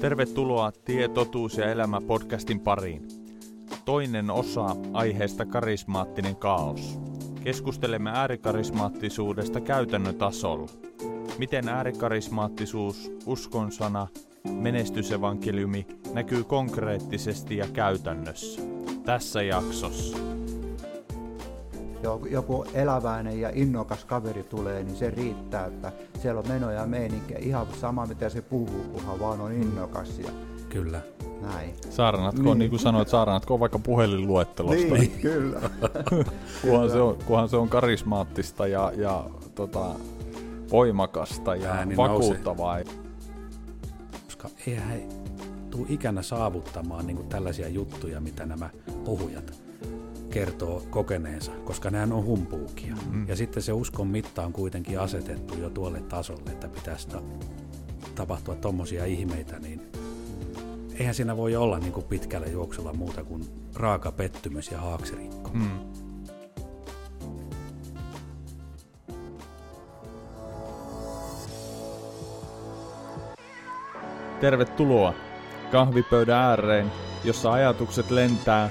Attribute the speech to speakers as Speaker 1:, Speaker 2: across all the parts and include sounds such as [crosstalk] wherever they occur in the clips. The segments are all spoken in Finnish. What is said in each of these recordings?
Speaker 1: Tervetuloa Tie, totuus ja elämä podcastin pariin. Toinen osa aiheesta karismaattinen kaos. Keskustelemme äärikarismaattisuudesta käytännön tasolla. Miten äärikarismaattisuus, uskonsana, menestysevankeliumi näkyy konkreettisesti ja käytännössä. Tässä jaksossa.
Speaker 2: Joku eläväinen ja innokas kaveri tulee, niin se riittää, että siellä on menoja ja meininkiä. Ihan sama mitä se puhuu, kunhan vaan on innokas. Ja
Speaker 3: Kyllä.
Speaker 2: näin.
Speaker 1: Saarnatko,
Speaker 2: Niin.
Speaker 1: niin kuin sanoit, saarnatko vaikka puhelinluettelosta.
Speaker 2: Niin, kyllä. [laughs]
Speaker 1: kunhan, se on, kunhan se on karismaattista ja, ja tota, voimakasta ja
Speaker 3: Ääni
Speaker 1: vakuuttavaa.
Speaker 3: Koska eihän he tuu ikänä saavuttamaan niin kuin tällaisia juttuja, mitä nämä puhujat kertoo kokeneensa, koska nämä on humpuukia. Mm. Ja sitten se uskon mitta on kuitenkin asetettu jo tuolle tasolle, että pitäisi ta- tapahtua tommosia ihmeitä, niin eihän siinä voi olla niin kuin pitkällä juoksulla muuta kuin raaka pettymys ja haaksirikko.
Speaker 1: Mm. Tervetuloa kahvipöydän ääreen, jossa ajatukset lentää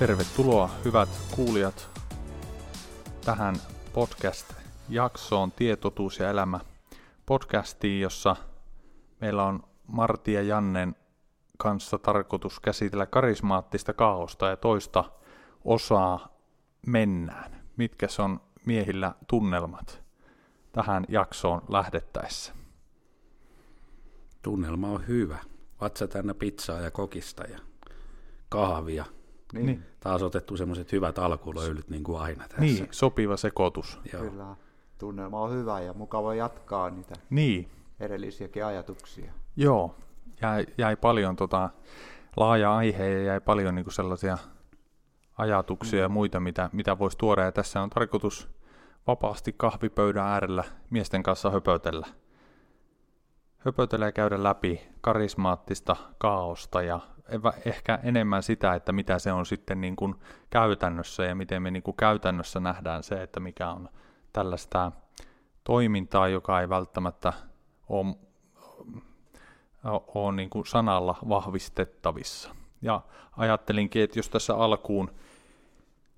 Speaker 1: Tervetuloa hyvät kuulijat tähän podcast-jaksoon Tietotuus ja elämä podcastiin, jossa meillä on Martti ja Jannen kanssa tarkoitus käsitellä karismaattista kaaosta ja toista osaa mennään. Mitkä on miehillä tunnelmat tähän jaksoon lähdettäessä?
Speaker 3: Tunnelma on hyvä. Vatsa täynnä pizzaa ja kokista ja kahvia.
Speaker 2: Niin,
Speaker 1: Niin.
Speaker 3: Taas otettu semmoiset hyvät alkulöylyt niin kuin aina tässä.
Speaker 1: Niin, sopiva sekoitus.
Speaker 3: Joo.
Speaker 2: kyllä. Tunnelma on hyvä ja mukava jatkaa niitä
Speaker 1: Niin,
Speaker 2: edellisiäkin ajatuksia.
Speaker 1: Joo, jäi, jäi paljon tota, laaja aihe ja jäi paljon niinku sellaisia ajatuksia ja muita, mitä, mitä voisi tuoda. Ja tässä on tarkoitus vapaasti kahvipöydän äärellä miesten kanssa höpötellä. Höpötellä ja käydä läpi karismaattista kaaosta ja ehkä enemmän sitä, että mitä se on sitten niin kuin käytännössä ja miten me niin kuin käytännössä nähdään se, että mikä on tällaista toimintaa, joka ei välttämättä ole ole niin kuin sanalla vahvistettavissa. Ja ajattelinkin, että jos tässä alkuun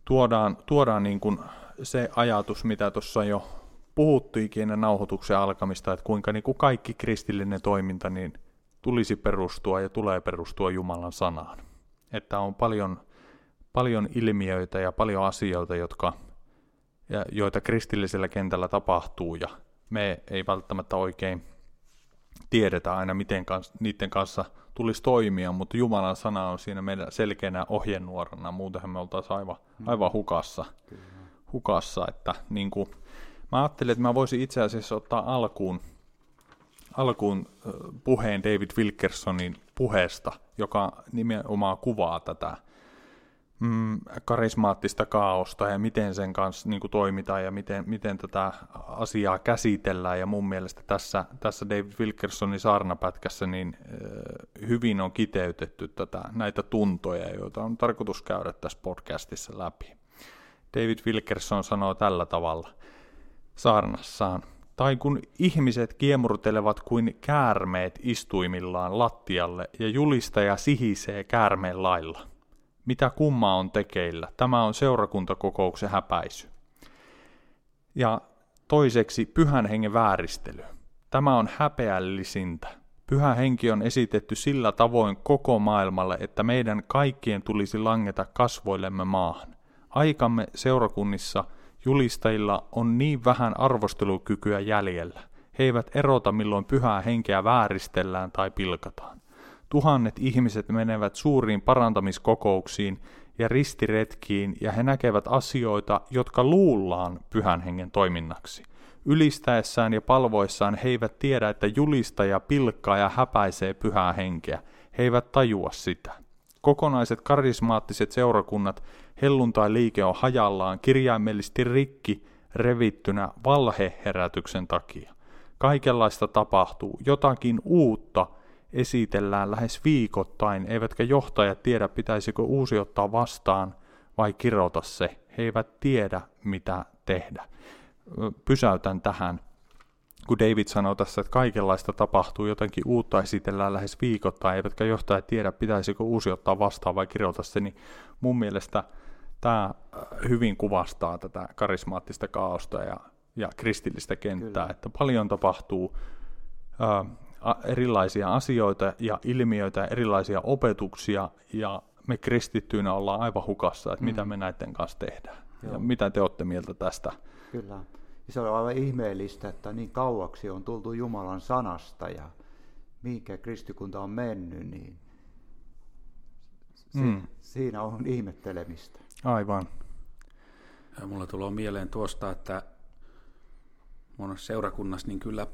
Speaker 1: tuodaan, tuodaan niin kuin se ajatus, mitä tuossa jo puhuttiinkin ennen nauhoituksen alkamista, että kuinka niin kuin kaikki kristillinen toiminta niin tulisi perustua ja tulee perustua Jumalan sanaan. Että on paljon, paljon ilmiöitä ja paljon asioita, jotka, ja, joita kristillisellä kentällä tapahtuu ja me ei välttämättä oikein tiedetä aina, miten kans, niiden kanssa tulisi toimia, mutta Jumalan sana on siinä meidän selkeänä ohjenuorana, muutenhan me oltaisiin aivan, aivan hukassa, hukassa, että niin kuin, mä ajattelin, että mä voisin itse asiassa ottaa alkuun, alkuun puheen David Wilkersonin puheesta, joka nimenomaan kuvaa tätä mm, karismaattista kaaosta ja miten sen kanssa niin kuin toimitaan ja miten, miten tätä asiaa käsitellään. Ja mun mielestä tässä, tässä David Wilkersonin saarnapätkässä niin äh, hyvin on kiteytetty tätä, näitä tuntoja, joita on tarkoitus käydä tässä podcastissa läpi. David Wilkerson sanoo tällä tavalla saarnassaan. Tai kun ihmiset kiemurtelevat kuin käärmeet istuimillaan lattialle ja julistaja sihisee käärmeen lailla. Mitä kummaa on tekeillä? Tämä on seurakuntakokouksen häpäisy. Ja toiseksi pyhän hengen vääristely. Tämä on häpeällisintä. Pyhä henki on esitetty sillä tavoin koko maailmalle, että meidän kaikkien tulisi langeta kasvoillemme maahan. Aikamme seurakunnissa julistajilla on niin vähän arvostelukykyä jäljellä. He eivät erota milloin pyhää henkeä vääristellään tai pilkataan. Tuhannet ihmiset menevät suuriin parantamiskokouksiin ja ristiretkiin ja he näkevät asioita, jotka luullaan pyhän hengen toiminnaksi. Ylistäessään ja palvoissaan he eivät tiedä, että julistaja pilkkaa ja häpäisee pyhää henkeä. He eivät tajua sitä. Kokonaiset karismaattiset seurakunnat, helluntai-liike on hajallaan kirjaimellisesti rikki, revittynä valheherätyksen takia. Kaikenlaista tapahtuu, jotakin uutta esitellään lähes viikoittain, eivätkä johtajat tiedä, pitäisikö uusi ottaa vastaan vai kirota se. He eivät tiedä, mitä tehdä pysäytän tähän, kun David sanoo tässä, että kaikenlaista tapahtuu, jotenkin uutta esitellään lähes viikoittain, eivätkä johtajat tiedä, pitäisikö uusi ottaa vastaan vai kirjoita se, niin mun mielestä tämä hyvin kuvastaa tätä karismaattista kaaosta ja, ja kristillistä kenttää, Kyllä. että paljon tapahtuu ä, erilaisia asioita ja ilmiöitä, erilaisia opetuksia, ja me kristittyinä ollaan aivan hukassa, että mm. mitä me näiden kanssa tehdään. Joo. Ja mitä te olette mieltä tästä?
Speaker 2: Kyllä. Ja se on aivan ihmeellistä, että niin kauaksi on tultu Jumalan sanasta ja mihinkä kristikunta on mennyt, niin si- mm. siinä on ihmettelemistä.
Speaker 1: Aivan.
Speaker 3: Ja mulla tulee mieleen tuosta, että monessa seurakunnassa niin kyllä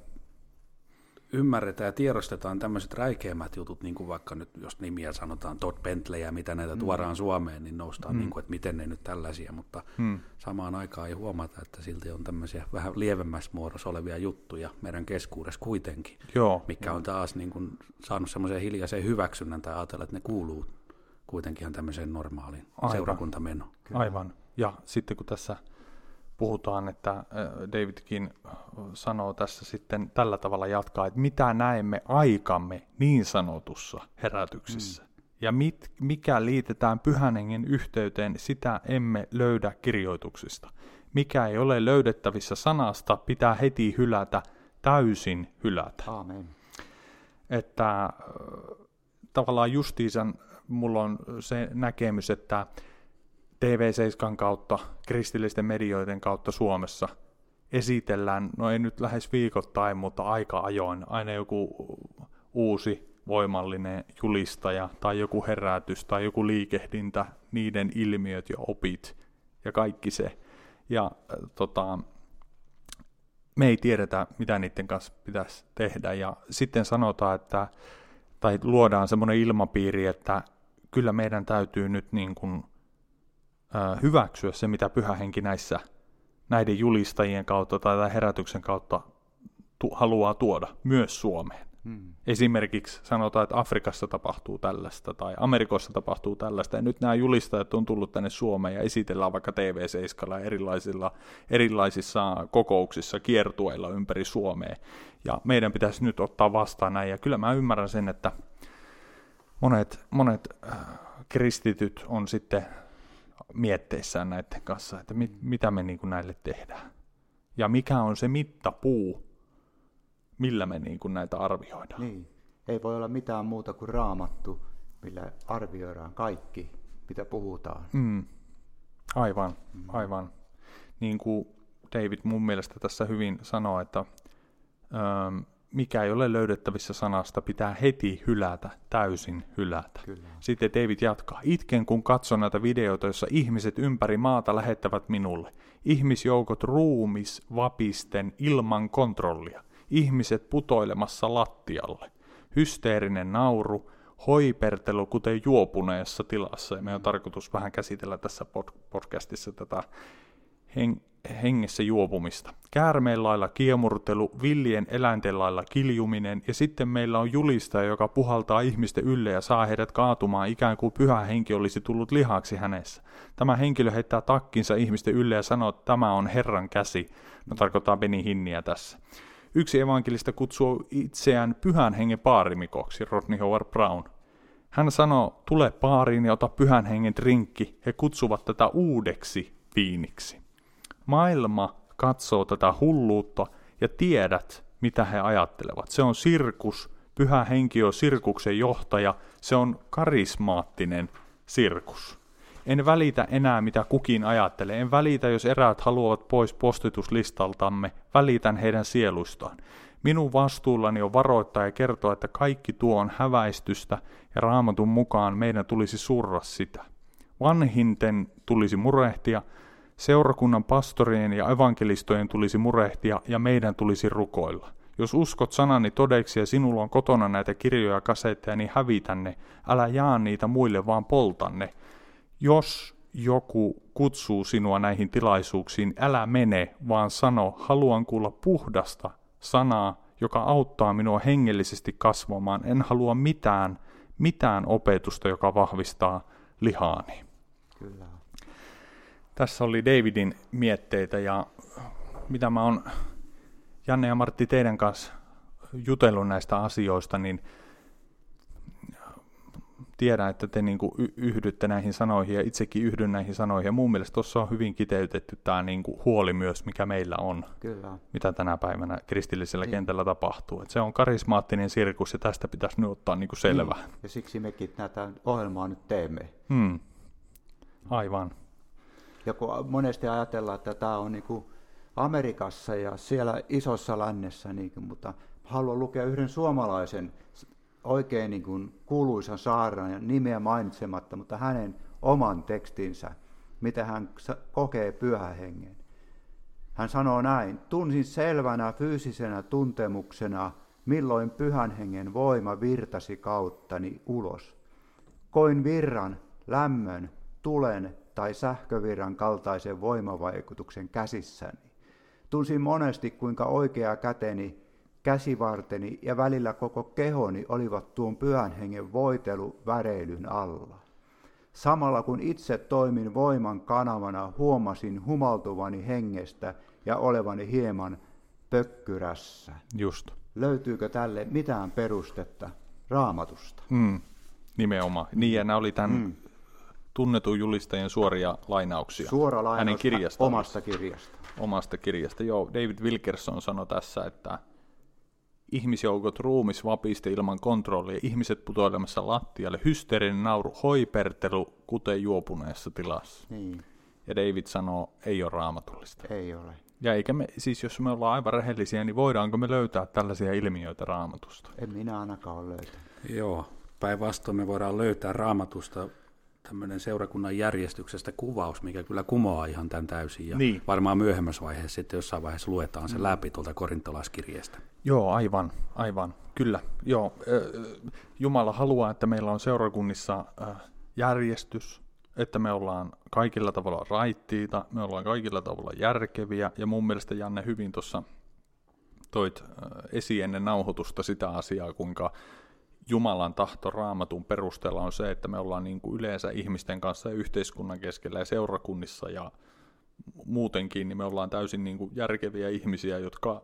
Speaker 3: ymmärretään ja tiedostetaan tämmöiset räikeimmät jutut, niin kuin vaikka nyt, jos nimiä sanotaan Todd Bentley ja mitä näitä mm. tuodaan Suomeen, niin noustaan, mm. niin kuin, että miten ne nyt tällaisia, mutta mm. samaan aikaan ei huomata, että silti on tämmöisiä vähän lievemmässä muodossa olevia juttuja meidän keskuudessa kuitenkin,
Speaker 1: Joo.
Speaker 3: mikä on taas niin kuin, saanut semmoisen hiljaisen hyväksynnän tai ajatella, että ne kuuluu kuitenkin ihan tämmöiseen normaaliin Aivan. seurakuntamenoon.
Speaker 1: Aivan. Ja sitten kun tässä puhutaan, että äh, Davidkin sanoo tässä sitten tällä tavalla jatkaa, että mitä näemme aikamme niin sanotussa herätyksessä. Mm. Ja mit, mikä liitetään pyhänengen yhteyteen, sitä emme löydä kirjoituksista. Mikä ei ole löydettävissä sanasta, pitää heti hylätä, täysin hylätä.
Speaker 2: Amen.
Speaker 1: Että äh, tavallaan justiinsa mulla on se näkemys, että TV7 kautta, kristillisten medioiden kautta Suomessa esitellään, no ei nyt lähes viikoittain, mutta aika ajoin, aina joku uusi voimallinen julistaja tai joku herätys tai joku liikehdintä, niiden ilmiöt ja opit ja kaikki se. Ja äh, tota, me ei tiedetä, mitä niiden kanssa pitäisi tehdä. Ja sitten sanotaan, että, tai luodaan semmoinen ilmapiiri, että kyllä meidän täytyy nyt niin kuin hyväksyä se, mitä pyhä henki näissä näiden julistajien kautta tai herätyksen kautta tu- haluaa tuoda myös Suomeen. Hmm. Esimerkiksi sanotaan, että Afrikassa tapahtuu tällaista tai Amerikossa tapahtuu tällaista, ja nyt nämä julistajat on tullut tänne Suomeen ja esitellään vaikka TV-seiskalla erilaisilla, erilaisissa kokouksissa, kiertueilla ympäri Suomea. Ja meidän pitäisi nyt ottaa vastaan näin, ja kyllä mä ymmärrän sen, että monet, monet äh, kristityt on sitten mietteissään näiden kanssa, että mit, mitä me niin kuin näille tehdään. Ja mikä on se mittapuu, millä me niin kuin näitä arvioidaan.
Speaker 2: Niin. Ei voi olla mitään muuta kuin raamattu, millä arvioidaan kaikki, mitä puhutaan.
Speaker 1: Mm. Aivan, mm. aivan. Niin kuin David mun mielestä tässä hyvin sanoo, että ähm, mikä ei ole löydettävissä sanasta, pitää heti hylätä, täysin hylätä. Kyllä. Sitten David jatkaa. Itken, kun katson näitä videoita, joissa ihmiset ympäri maata lähettävät minulle. Ihmisjoukot ruumis vapisten ilman kontrollia. Ihmiset putoilemassa lattialle. Hysteerinen nauru, hoipertelu kuten juopuneessa tilassa. Ja meidän on tarkoitus vähän käsitellä tässä podcastissa tätä hen- hengessä juopumista. Käärmeen lailla kiemurtelu, villien eläinten lailla kiljuminen ja sitten meillä on julistaja, joka puhaltaa ihmisten ylle ja saa heidät kaatumaan ikään kuin pyhä henki olisi tullut lihaksi hänessä. Tämä henkilö heittää takkinsa ihmisten ylle ja sanoo, että tämä on Herran käsi. No tarkoittaa Beni Hinniä tässä. Yksi evankelista kutsuu itseään pyhän hengen paarimikoksi, Rodney Howard Brown. Hän sanoo, tule paariin ja ota pyhän hengen drinkki. He kutsuvat tätä uudeksi viiniksi. Maailma katsoo tätä hulluutta ja tiedät, mitä he ajattelevat. Se on sirkus, pyhä henki on sirkuksen johtaja, se on karismaattinen sirkus. En välitä enää, mitä kukin ajattelee. En välitä, jos eräät haluavat pois postituslistaltamme. Välitän heidän sieluistaan. Minun vastuullani on varoittaa ja kertoa, että kaikki tuo on häväistystä ja raamatun mukaan meidän tulisi surra sitä. Vanhinten tulisi murehtia, seurakunnan pastorien ja evankelistojen tulisi murehtia ja meidän tulisi rukoilla. Jos uskot sanani todeksi ja sinulla on kotona näitä kirjoja ja kasetteja, niin hävitä ne. Älä jaa niitä muille, vaan poltanne. Jos joku kutsuu sinua näihin tilaisuuksiin, älä mene, vaan sano, haluan kuulla puhdasta sanaa, joka auttaa minua hengellisesti kasvamaan. En halua mitään, mitään opetusta, joka vahvistaa lihaani.
Speaker 2: Kyllä.
Speaker 1: Tässä oli Davidin mietteitä ja mitä mä oon Janne ja Martti teidän kanssa jutellut näistä asioista, niin tiedän, että te niin kuin yhdytte näihin sanoihin ja itsekin yhdyn näihin sanoihin. Ja mun mielestä tuossa on hyvin kiteytetty tämä niin kuin huoli myös, mikä meillä on,
Speaker 2: Kyllä.
Speaker 1: mitä tänä päivänä kristillisellä niin. kentällä tapahtuu. Et se on karismaattinen sirkus ja tästä pitäisi nyt ottaa niin kuin selvä. Niin.
Speaker 2: Ja siksi mekin näitä ohjelmaa nyt teemme.
Speaker 1: Hmm. Aivan.
Speaker 2: Ja kun monesti ajatellaan, että tämä on niin kuin Amerikassa ja siellä isossa lännessä, niin kuin, mutta haluan lukea yhden suomalaisen oikein niin kuin kuuluisan ja nimeä mainitsematta, mutta hänen oman tekstinsä, mitä hän kokee pyhän hengen. Hän sanoo näin, tunsin selvänä fyysisenä tuntemuksena, milloin pyhän hengen voima virtasi kauttani ulos. Koin virran, lämmön, tulen tai sähkövirran kaltaisen voimavaikutuksen käsissäni. Tunsin monesti, kuinka oikea käteni käsivarteni ja välillä koko kehoni olivat tuon pyhän hengen voitelu väreilyn alla. Samalla kun itse toimin voiman kanavana, huomasin humaltuvani hengestä ja olevani hieman pökkyrässä.
Speaker 1: Just.
Speaker 2: Löytyykö tälle mitään perustetta raamatusta?
Speaker 1: Mm, nimenomaan. Niin, ja nämä oli tämän mm. Tunnetun julistajien suoria lainauksia.
Speaker 2: Suora lainaus hänen kirjasta. omasta kirjasta.
Speaker 1: Omasta kirjasta, joo. David Wilkerson sanoi tässä, että ihmisjoukot ruumis vapisti ilman kontrollia, ihmiset putoilemassa lattialle, hysteerinen nauru, hoipertelu, kuten juopuneessa tilassa.
Speaker 2: Niin.
Speaker 1: Ja David sanoo, ei ole raamatullista.
Speaker 2: Ei ole.
Speaker 1: Ja eikä me, siis jos me ollaan aivan rehellisiä, niin voidaanko me löytää tällaisia ilmiöitä raamatusta?
Speaker 2: En minä ainakaan ole löytänyt.
Speaker 3: Joo, päinvastoin me voidaan löytää raamatusta tämmöinen seurakunnan järjestyksestä kuvaus, mikä kyllä kumoaa ihan tämän täysin. Ja niin. varmaan myöhemmässä vaiheessa sitten jossain vaiheessa luetaan se mm. läpi tuolta korintolaiskirjeestä.
Speaker 1: Joo, aivan, aivan. Kyllä, joo. Jumala haluaa, että meillä on seurakunnissa järjestys, että me ollaan kaikilla tavalla raittiita, me ollaan kaikilla tavalla järkeviä, ja mun mielestä Janne hyvin tuossa toit esiin ennen nauhoitusta sitä asiaa, kuinka Jumalan tahto raamatun perusteella on se, että me ollaan niin kuin yleensä ihmisten kanssa ja yhteiskunnan keskellä ja seurakunnissa ja muutenkin, niin me ollaan täysin niin kuin järkeviä ihmisiä, jotka,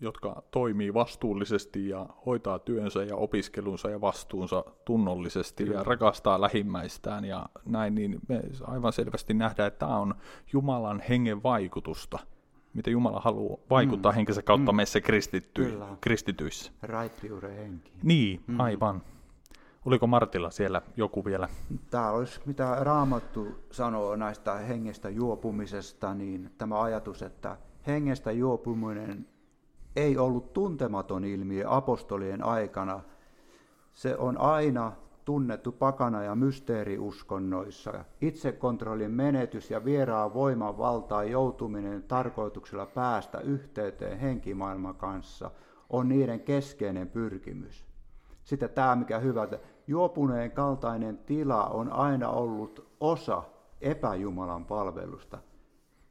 Speaker 1: jotka toimii vastuullisesti ja hoitaa työnsä ja opiskelunsa ja vastuunsa tunnollisesti Kyllä. ja rakastaa lähimmäistään ja näin, niin me aivan selvästi nähdään, että tämä on Jumalan hengen vaikutusta – mitä Jumala haluaa vaikuttaa mm. henkensä kautta mm. meissä kristitty, kristityissä.
Speaker 2: Raittiuden henki.
Speaker 1: Niin, mm. aivan. Oliko Martilla siellä joku vielä?
Speaker 2: Tämä olisi, mitä Raamattu sanoo näistä hengestä juopumisesta, niin tämä ajatus, että hengestä juopuminen ei ollut tuntematon ilmiö apostolien aikana. Se on aina tunnettu pakana- ja mysteeriuskonnoissa. Itsekontrollin menetys ja vieraan voiman valtaan joutuminen tarkoituksella päästä yhteyteen henkimaailman kanssa on niiden keskeinen pyrkimys. Sitten tämä, mikä hyvä, että juopuneen kaltainen tila on aina ollut osa epäjumalan palvelusta.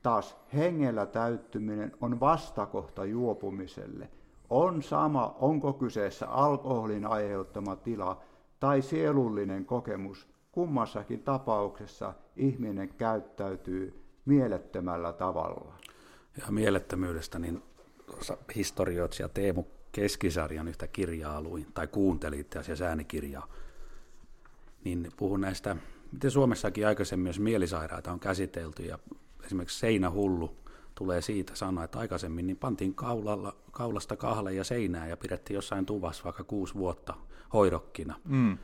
Speaker 2: Taas hengellä täyttyminen on vastakohta juopumiselle. On sama, onko kyseessä alkoholin aiheuttama tila tai sielullinen kokemus. Kummassakin tapauksessa ihminen käyttäytyy mielettömällä tavalla.
Speaker 3: Ja mielettömyydestä, niin historioitsija Teemu Keskisarjan yhtä kirjaa luin, tai kuuntelin itse asiassa äänikirjaa, niin puhun näistä, miten Suomessakin aikaisemmin myös mielisairaita on käsitelty, ja esimerkiksi seinähullu tulee siitä sana, että aikaisemmin niin pantiin kaulalla, kaulasta kahle ja seinää ja pidettiin jossain tuvassa vaikka kuusi vuotta hoidokkina. Mm.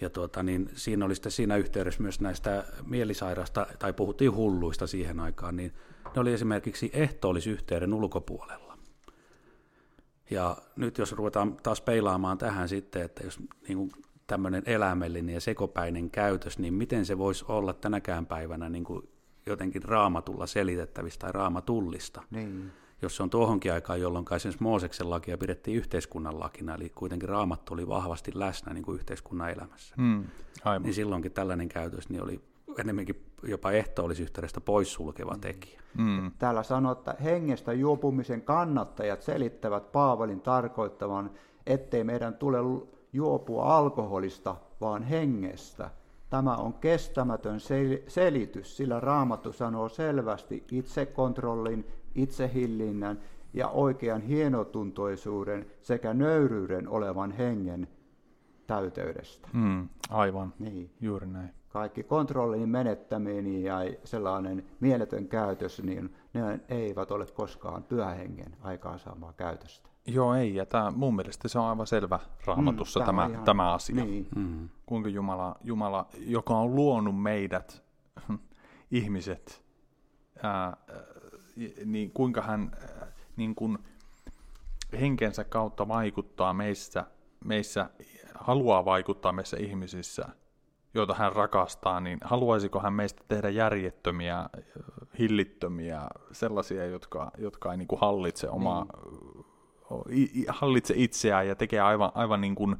Speaker 3: Ja tuota, niin siinä oli sitten siinä yhteydessä myös näistä mielisairaista, tai puhuttiin hulluista siihen aikaan, niin ne oli esimerkiksi ehtoollisyhteyden ulkopuolella. Ja nyt jos ruvetaan taas peilaamaan tähän sitten, että jos niin kuin tämmöinen eläimellinen ja sekopäinen käytös, niin miten se voisi olla tänäkään päivänä niin kuin jotenkin raamatulla selitettävistä tai raamatullista. Niin. Jos se on tuohonkin aikaan, jolloin esimerkiksi Mooseksen lakia pidettiin yhteiskunnan lakina, eli kuitenkin raamattu oli vahvasti läsnä niin kuin yhteiskunnan elämässä. Hmm, aivan. Niin silloinkin tällainen käytös niin oli enemmänkin jopa ehtoollisyhteydestä poissulkeva mm. tekijä.
Speaker 2: Mm. Täällä sanoo, että hengestä juopumisen kannattajat selittävät Paavalin tarkoittavan, ettei meidän tule juopua alkoholista, vaan hengestä. Tämä on kestämätön sel- selitys, sillä Raamattu sanoo selvästi itsekontrollin, itsehillinnän ja oikean hienotuntoisuuden sekä nöyryyden olevan hengen täyteydestä.
Speaker 1: Mm, aivan, niin. juuri näin
Speaker 2: kaikki kontrollin menettäminen ja sellainen mieletön käytös, niin ne eivät ole koskaan pyhähengen aikaansaamaa käytöstä.
Speaker 1: Joo, ei. Ja tämä, mun mielestä se on aivan selvä raamatussa mm, tämä, tämä, ihan, tämä asia. Niin. Mm. Kuinka Jumala, Jumala, joka on luonut meidät, [laughs] ihmiset, ää, niin kuinka hän niin kuin henkensä kautta vaikuttaa meissä, meissä, haluaa vaikuttaa meissä ihmisissä – joita hän rakastaa, niin haluaisiko hän meistä tehdä järjettömiä, hillittömiä, sellaisia, jotka, jotka ei niin kuin hallitse omaa, niin. hallitse itseään ja tekee aivan, aivan niin kuin,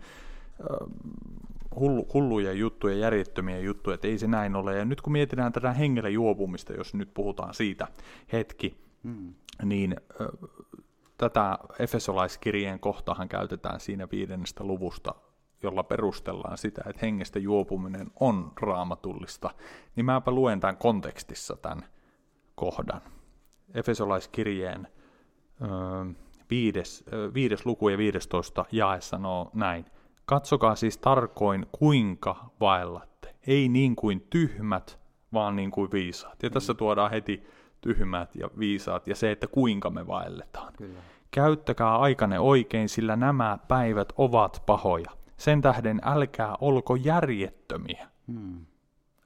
Speaker 1: hullu, hulluja juttuja, järjettömiä juttuja, että ei se näin ole. Ja nyt kun mietitään tätä hengellä juopumista, jos nyt puhutaan siitä hetki, hmm. niin tätä Efesolaiskirjeen kohtahan käytetään siinä viidennestä luvusta jolla perustellaan sitä, että hengestä juopuminen on raamatullista, niin mäpä luen tämän kontekstissa tämän kohdan. Efesolaiskirjeen ö, viides, ö, viides luku ja viidestoista jae sanoo näin. Katsokaa siis tarkoin, kuinka vaellatte. Ei niin kuin tyhmät, vaan niin kuin viisaat. Ja tässä tuodaan heti tyhmät ja viisaat ja se, että kuinka me vaelletaan. Kyllä. Käyttäkää aikane oikein, sillä nämä päivät ovat pahoja. Sen tähden älkää olko järjettömiä. Hmm.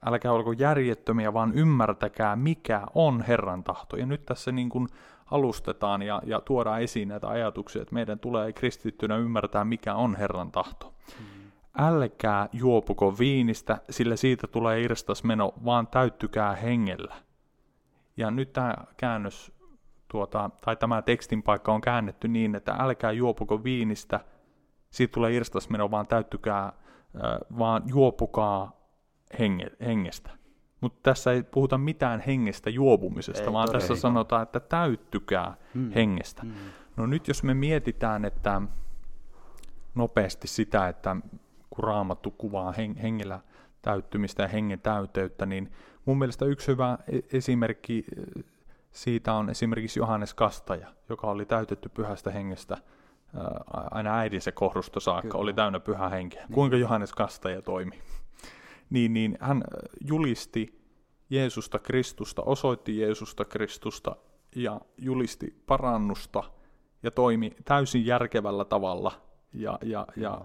Speaker 1: Älkää olko järjettömiä, vaan ymmärtäkää, mikä on Herran tahto. Ja nyt tässä niin kuin alustetaan ja, ja tuodaan esiin näitä ajatuksia, että meidän tulee kristittynä ymmärtää, mikä on Herran tahto. Hmm. Älkää juopuko viinistä, sillä siitä tulee irstas meno, vaan täyttykää hengellä. Ja nyt tämä käännös, tuota, tai tämä tekstin paikka on käännetty niin, että älkää juopuko viinistä – siitä tulee irstasmeno, vaan täyttykää, vaan juopukaa henge, hengestä. Mutta tässä ei puhuta mitään hengestä juopumisesta, ei, vaan tässä ei. sanotaan, että täyttykää hmm. hengestä. Hmm. No nyt jos me mietitään, että nopeasti sitä, että kun raamattu kuvaa hengellä täyttymistä ja hengen täyteyttä, niin mun mielestä yksi hyvä e-, esimerkki siitä on esimerkiksi Johannes Kastaja, joka oli täytetty pyhästä hengestä – aina äidinsä kohdusta saakka Kyllä. oli täynnä pyhä henkeä. Niin. Kuinka Johannes Kastaja toimi? Niin, niin hän julisti Jeesusta Kristusta, osoitti Jeesusta Kristusta ja julisti parannusta ja toimi täysin järkevällä tavalla ja, ja, ja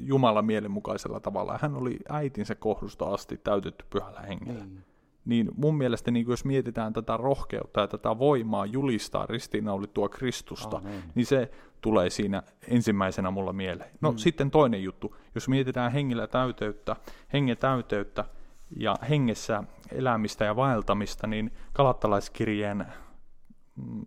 Speaker 1: Jumalan mielenmukaisella tavalla. Hän oli äitinsä kohdusta asti täytetty pyhällä hengellä. Niin niin mun mielestä niin jos mietitään tätä rohkeutta ja tätä voimaa julistaa ristiinnaulittua Kristusta, Amen. niin se tulee siinä ensimmäisenä mulla mieleen. No mm. sitten toinen juttu, jos mietitään hengellä täyteyttä, hengen täyteyttä ja hengessä elämistä ja vaeltamista, niin kalattalaiskirjeen mm,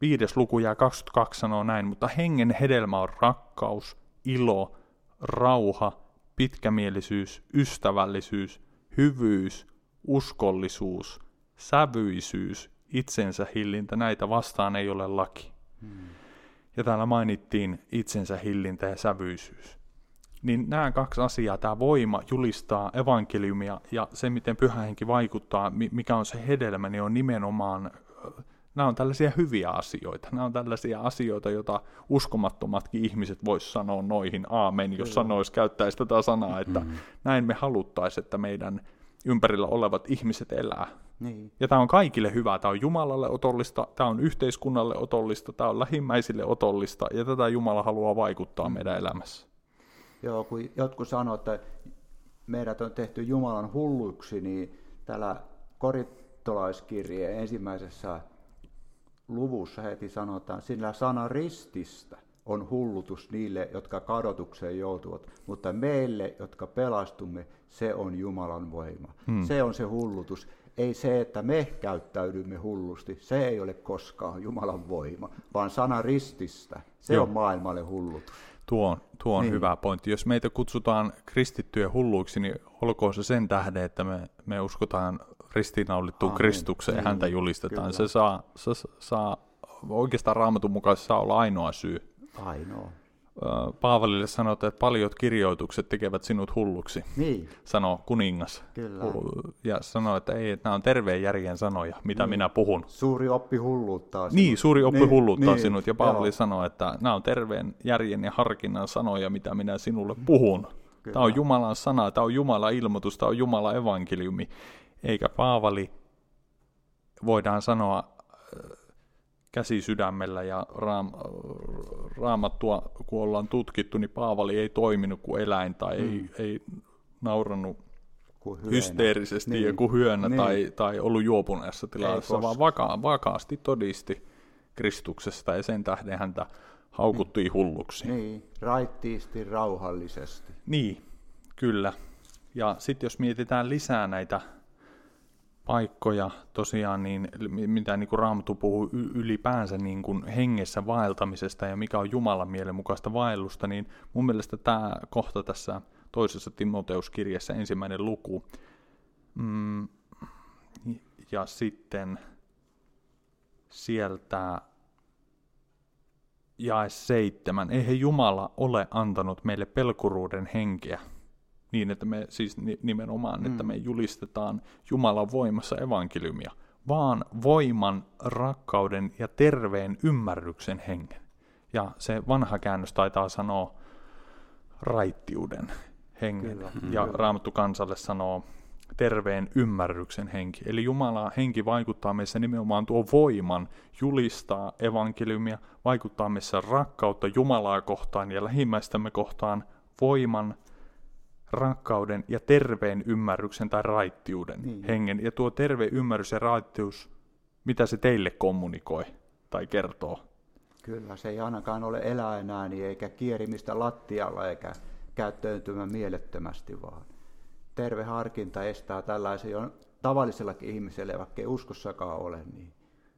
Speaker 1: viides luku ja 22 sanoo näin, mutta hengen hedelmä on rakkaus, ilo, rauha, pitkämielisyys, ystävällisyys, hyvyys, uskollisuus, sävyisyys, itsensä hillintä, näitä vastaan ei ole laki. Hmm. Ja täällä mainittiin itsensä hillintä ja sävyisyys. Niin nämä kaksi asiaa, tämä voima julistaa evankeliumia ja se, miten pyhä henki vaikuttaa, mikä on se hedelmä, niin on nimenomaan nämä on tällaisia hyviä asioita. Nämä on tällaisia asioita, joita uskomattomatkin ihmiset vois sanoa noihin aamen, jos sanois, käyttäisi tätä sanaa, että mm-hmm. näin me haluttaisiin, että meidän ympärillä olevat ihmiset elää. Niin. Ja tämä on kaikille hyvää. Tämä on Jumalalle otollista, tämä on yhteiskunnalle otollista, tämä on lähimmäisille otollista, ja tätä Jumala haluaa vaikuttaa mm. meidän elämässä.
Speaker 2: Joo, kun jotkut sanoo, että meidät on tehty Jumalan hulluksi, niin täällä korittolaiskirjeen ensimmäisessä luvussa heti sanotaan, sillä sana rististä on hullutus niille, jotka kadotukseen joutuvat, mutta meille, jotka pelastumme, se on Jumalan voima. Hmm. Se on se hullutus. Ei se, että me käyttäydymme hullusti, se ei ole koskaan Jumalan voima, vaan sana rististä, se Joo. on maailmalle hullutus.
Speaker 1: Tuo on, tuo on niin. hyvä pointti. Jos meitä kutsutaan kristittyjä hulluiksi, niin olkoon se sen tähden, että me, me uskotaan ristiinnaulittuun Kristukseen ja niin, häntä julistetaan. Kyllä. Se saa, se saa oikeastaan raamatun mukaan se saa olla ainoa syy.
Speaker 2: Ainoa.
Speaker 1: Paavalille sanotaan, että paljot kirjoitukset tekevät sinut hulluksi,
Speaker 2: niin.
Speaker 1: sanoo kuningas.
Speaker 2: Kyllä.
Speaker 1: Ja sanoo, että ei, että nämä on terveen järjen sanoja, mitä niin. minä puhun.
Speaker 2: Suuri oppi hulluttaa
Speaker 1: sinut. Niin, suuri oppi niin, hulluttaa niin. sinut. Ja Paavali sanoo, että nämä on terveen järjen ja harkinnan sanoja, mitä minä sinulle puhun. Kyllä. Tämä on Jumalan sana, tämä on Jumalan ilmoitus, tämä on Jumalan evankeliumi eikä Paavali, voidaan sanoa käsi sydämellä ja raam, raamattua, kun ollaan tutkittu, niin Paavali ei toiminut kuin eläin tai mm. ei, ei naurannut hysteerisesti niin. ja kuin hyönä niin. tai, tai ollut juopuneessa tilassa, vaan vaka- vakaasti todisti Kristuksesta ja sen tähden häntä haukuttiin niin. hulluksi.
Speaker 2: Niin, raittiisti, rauhallisesti.
Speaker 1: Niin, kyllä. Ja sitten jos mietitään lisää näitä paikkoja. Tosiaan, niin mitä niin kuin Raamattu puhuu ylipäänsä niin kuin hengessä vaeltamisesta ja mikä on Jumalan mielenmukaista vaellusta, niin mun mielestä tämä kohta tässä toisessa Timoteuskirjassa ensimmäinen luku, mm, ja sitten sieltä jae seitsemän. Eihän Jumala ole antanut meille pelkuruuden henkeä, niin, että me siis nimenomaan, mm. että me julistetaan Jumalan voimassa evankeliumia, vaan voiman, rakkauden ja terveen ymmärryksen hengen. Ja se vanha käännös taitaa sanoa raittiuden hengen. Kyllä, ja kyllä. Raamattu kansalle sanoo terveen ymmärryksen henki. Eli Jumala henki vaikuttaa meissä nimenomaan tuo voiman julistaa evankeliumia, vaikuttaa meissä rakkautta Jumalaa kohtaan ja lähimmäistämme kohtaan voiman, rakkauden ja terveen ymmärryksen tai raittiuden niin. hengen. Ja tuo terve ymmärrys ja raittius, mitä se teille kommunikoi tai kertoo?
Speaker 2: Kyllä, se ei ainakaan ole eläinääni eikä kierimistä lattialla eikä käyttäytymä mielettömästi, vaan terve harkinta estää tällaisen jo tavallisellakin ihmiselle, vaikka ei uskossakaan ole, niin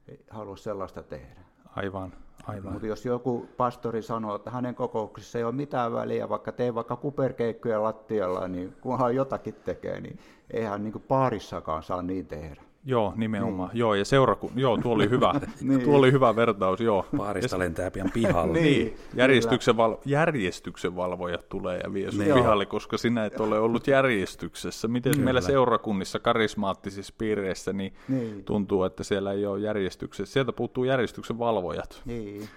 Speaker 2: ei halua sellaista tehdä.
Speaker 1: Aivan. Aivan.
Speaker 2: Mutta jos joku pastori sanoo, että hänen kokouksissa ei ole mitään väliä, vaikka tee vaikka kuperkeikkoja lattialla, niin kunhan jotakin tekee, niin eihän niin paarissakaan saa niin tehdä.
Speaker 1: Joo, nimenomaan. Niin. Joo, ja seuraku... Joo, tuo oli hyvä. [laughs] niin. Tuo oli hyvä vertaus, joo.
Speaker 3: Paarista lentää pian pihalle. [laughs]
Speaker 1: niin, järjestyksen, val... järjestyksen valvojat tulee ja vie sun niin. pihalle, koska sinä et ole ollut järjestyksessä. Miten Kyllä. meillä seurakunnissa, karismaattisissa piireissä, niin, niin tuntuu, että siellä ei ole järjestyksessä. Sieltä puuttuu järjestyksen valvojat.
Speaker 2: Niin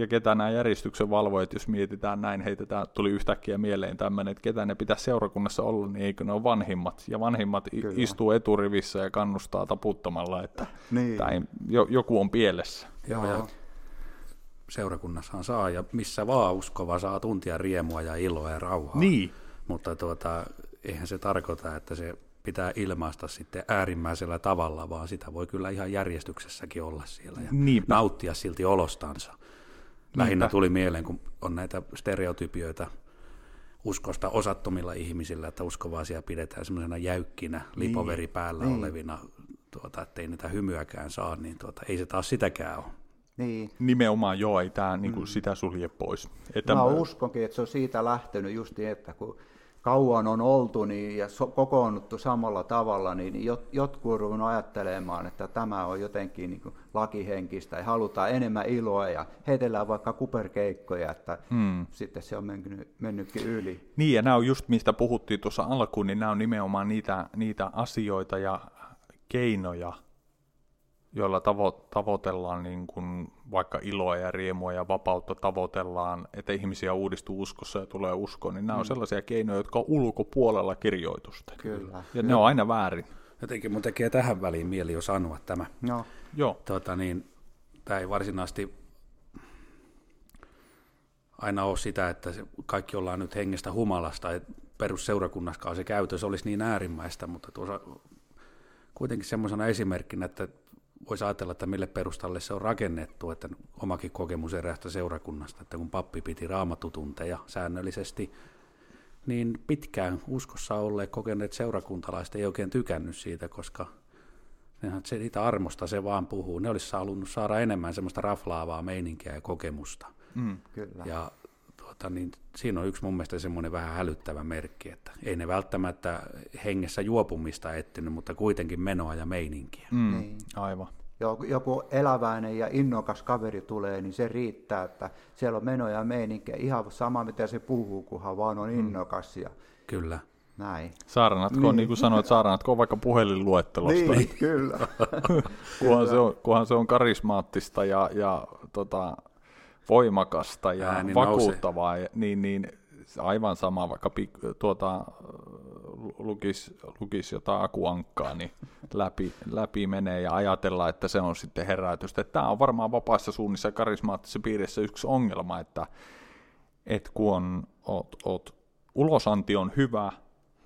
Speaker 1: ja ketä nämä järjestyksen valvojat, jos mietitään näin, heitetään, tuli yhtäkkiä mieleen tämmöinen, että ketä ne pitäisi seurakunnassa olla, niin eikö ne ole vanhimmat. Ja vanhimmat Kyllä. istuu eturivissä ja kannustaa taputtamalla, että niin. tai jo, joku on pielessä.
Speaker 3: Joo, ja seurakunnassahan saa, ja missä vaan uskova saa tuntia riemua ja iloa ja rauhaa.
Speaker 1: Niin.
Speaker 3: Mutta tuota, eihän se tarkoita, että se pitää ilmaista sitten äärimmäisellä tavalla, vaan sitä voi kyllä ihan järjestyksessäkin olla siellä ja Niinpä. nauttia silti olostansa. Lähinnä Niinpä. tuli mieleen, kun on näitä stereotypioita uskosta osattomilla ihmisillä, että uskovaisia pidetään semmoisena jäykkinä, niin. lipoveri päällä niin. olevina, tuota, ettei niitä hymyäkään saa, niin tuota, ei se taas sitäkään ole.
Speaker 2: Niin.
Speaker 1: Nimenomaan joo, ei tämä niin kuin, mm. sitä sulje pois.
Speaker 2: Että mä, mä uskonkin, että se on siitä lähtenyt just niin, että kun kauan on oltu niin, ja so, kokoonnuttu samalla tavalla, niin jot, jotkut on ajattelemaan, että tämä on jotenkin niin lakihenkistä ja halutaan enemmän iloa ja heitellään vaikka kuperkeikkoja, että hmm. sitten se on mennyt, mennytkin yli.
Speaker 1: Niin ja nämä on just mistä puhuttiin tuossa alkuun, niin nämä on nimenomaan niitä, niitä asioita ja keinoja, joilla tavo- tavoitellaan niin kuin vaikka iloa ja riemua ja vapautta tavoitellaan, että ihmisiä uudistuu uskossa ja tulee uskoon, niin nämä mm. on sellaisia keinoja, jotka on ulkopuolella kirjoitusta.
Speaker 2: Kyllä.
Speaker 1: Ja ne on aina väärin.
Speaker 3: Jotenkin mun tekee tähän väliin mieli jo sanoa tämä.
Speaker 2: No.
Speaker 1: Joo.
Speaker 3: Tuota, niin, tämä ei varsinaisesti aina ole sitä, että se kaikki ollaan nyt hengestä humalasta, että perusseurakunnaskaan se käytös olisi niin äärimmäistä, mutta tuossa kuitenkin semmoisena esimerkkinä, että voisi ajatella, että mille perustalle se on rakennettu, että omakin kokemus eräästä seurakunnasta, että kun pappi piti raamatutunteja säännöllisesti, niin pitkään uskossa olleet kokeneet seurakuntalaiset ei oikein tykännyt siitä, koska nehän se, siitä armosta se vaan puhuu. Ne olisi halunnut saada enemmän semmoista raflaavaa meininkiä ja kokemusta.
Speaker 2: Mm, kyllä.
Speaker 3: Ja tuota, niin siinä on yksi mun mielestä semmoinen vähän hälyttävä merkki, että ei ne välttämättä hengessä juopumista etsinyt, mutta kuitenkin menoa ja meininkiä.
Speaker 1: Mm, niin. Aivan.
Speaker 2: Joku eläväinen ja innokas kaveri tulee, niin se riittää, että siellä on menoja ja meininkiä. Ihan sama, mitä se puhuu, kunhan vaan on mm. innokas. Ja...
Speaker 3: Kyllä.
Speaker 2: Näin.
Speaker 1: Saarnatko, niin. niin kuin sanoit, saarnatko vaikka puhelinluettelosta.
Speaker 2: Niin, kyllä. [laughs]
Speaker 1: kunhan, Se on, kunhan se on karismaattista ja, ja tota, voimakasta ja Ääni vakuuttavaa, nousee. niin, niin aivan sama, vaikka pik, tuota, lukisi lukis jotain akuankkaa, niin läpi, läpi menee ja ajatella, että se on sitten herätystä. Tämä on varmaan vapaissa suunnissa ja karismaattisessa piirissä yksi ongelma, että, että kun on, oot, oot, ulosanti on hyvä,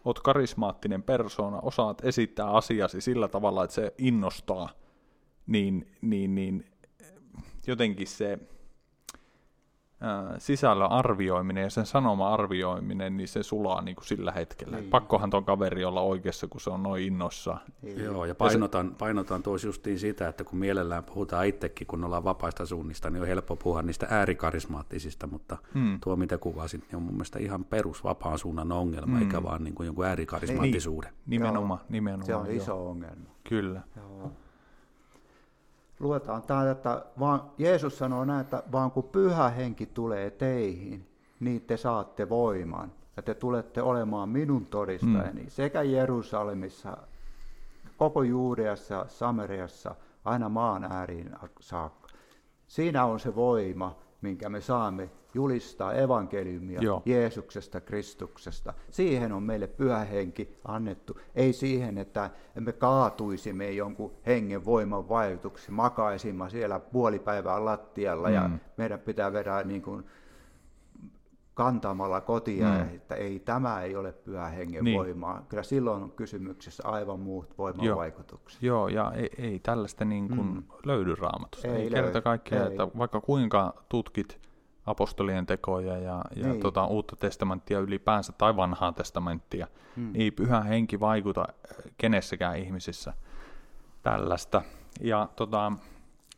Speaker 1: oot karismaattinen persona, osaat esittää asiasi sillä tavalla, että se innostaa, niin, niin, niin jotenkin se sisällön arvioiminen ja sen sanoma arvioiminen, niin se sulaa niin kuin sillä hetkellä. Niin. Pakkohan ton kaveri olla oikeassa, kun se on noin innossa.
Speaker 3: Niin. Joo, ja painotan, ja se... painotan tuossa justiin sitä, että kun mielellään puhutaan itsekin, kun ollaan vapaista suunnista, niin on helppo puhua niistä äärikarismaattisista, mutta hmm. tuo mitä kuvasit, niin on mun mielestä ihan perus vapaan suunnan ongelma, hmm. eikä vaan niin kuin jonkun äärikarismaattisuuden. Niin,
Speaker 1: nimenomaan, nimenomaan.
Speaker 2: Se on iso ongelma.
Speaker 1: Kyllä.
Speaker 2: Joo luetaan tämä, että vaan, Jeesus sanoo näin, että vaan kun pyhä henki tulee teihin, niin te saatte voiman. Ja te tulette olemaan minun todistajani mm. sekä Jerusalemissa, koko Juudeassa, Samariassa, aina maan ääriin saakka. Siinä on se voima, minkä me saamme julistaa evankeliumia Joo. Jeesuksesta, Kristuksesta. Siihen on meille pyhä henki annettu. Ei siihen, että me kaatuisimme jonkun hengen voiman vaikutuksi, makaisimme siellä puolipäivää lattialla mm. ja meidän pitää vedä niin kuin kantamalla kotia, mm. että ei tämä ei ole pyhä hengen niin. voimaa. Kyllä silloin on kysymyksessä aivan muut voimavaikutukset.
Speaker 1: Joo, Joo ja ei, ei tällaista niin kuin mm. löydy raamatusta. Ei, ei kerta kaikkiaan, että vaikka kuinka tutkit apostolien tekoja ja, ja niin. tota, uutta testamenttia ylipäänsä tai vanhaa testamenttia, niin ei pyhä henki vaikuta äh, kenessäkään ihmisissä tällaista. Ja tota,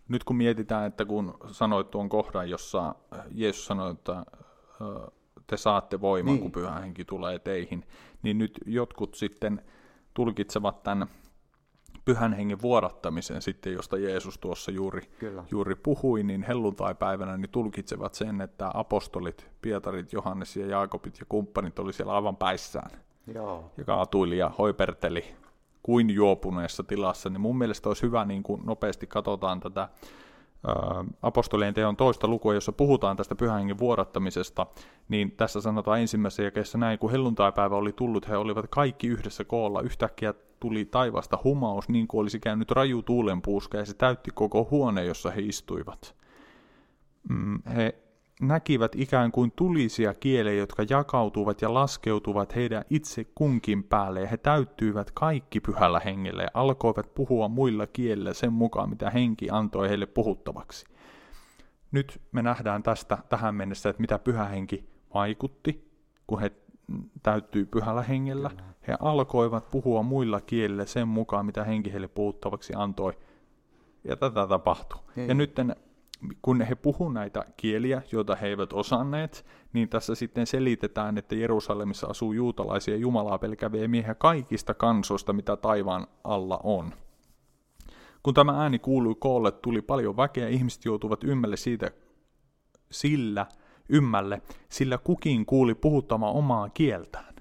Speaker 1: nyt kun mietitään, että kun sanoit tuon kohdan, jossa Jeesus sanoi, että te saatte voiman, niin. kun pyhä henki tulee teihin, niin nyt jotkut sitten tulkitsevat tämän pyhän hengen vuodattamisen sitten, josta Jeesus tuossa juuri, juuri puhui, niin helluntai-päivänä niin tulkitsevat sen, että apostolit, Pietarit, Johannes ja Jaakobit ja kumppanit oli siellä aivan päissään.
Speaker 2: Joo.
Speaker 1: Ja kaatuili ja hoiperteli kuin juopuneessa tilassa, niin mun mielestä olisi hyvä, niin kuin nopeasti katsotaan tätä apostolien teon toista lukua, jossa puhutaan tästä pyhän hengen vuodattamisesta, niin tässä sanotaan ensimmäisessä jakeessa näin, kun helluntaipäivä oli tullut, he olivat kaikki yhdessä koolla. Yhtäkkiä tuli taivasta humaus, niin kuin olisi käynyt raju tuulenpuuska, ja se täytti koko huone, jossa he istuivat. Mm, he näkivät ikään kuin tulisia kielejä, jotka jakautuvat ja laskeutuvat heidän itse kunkin päälle, ja he täyttyivät kaikki pyhällä hengellä ja alkoivat puhua muilla kielillä sen mukaan, mitä henki antoi heille puhuttavaksi. Nyt me nähdään tästä tähän mennessä, että mitä pyhä henki vaikutti, kun he täyttyi pyhällä hengellä. He alkoivat puhua muilla kielillä sen mukaan, mitä henki heille puhuttavaksi antoi. Ja tätä tapahtui. Hei. Ja nyt kun he puhu näitä kieliä, joita he eivät osanneet, niin tässä sitten selitetään, että Jerusalemissa asuu juutalaisia Jumalaa pelkäviä miehiä kaikista kansoista, mitä taivaan alla on. Kun tämä ääni kuului koolle, tuli paljon väkeä, ihmiset joutuvat ymmälle siitä sillä, ymmälle, sillä kukin kuuli puhuttamaan omaa kieltään.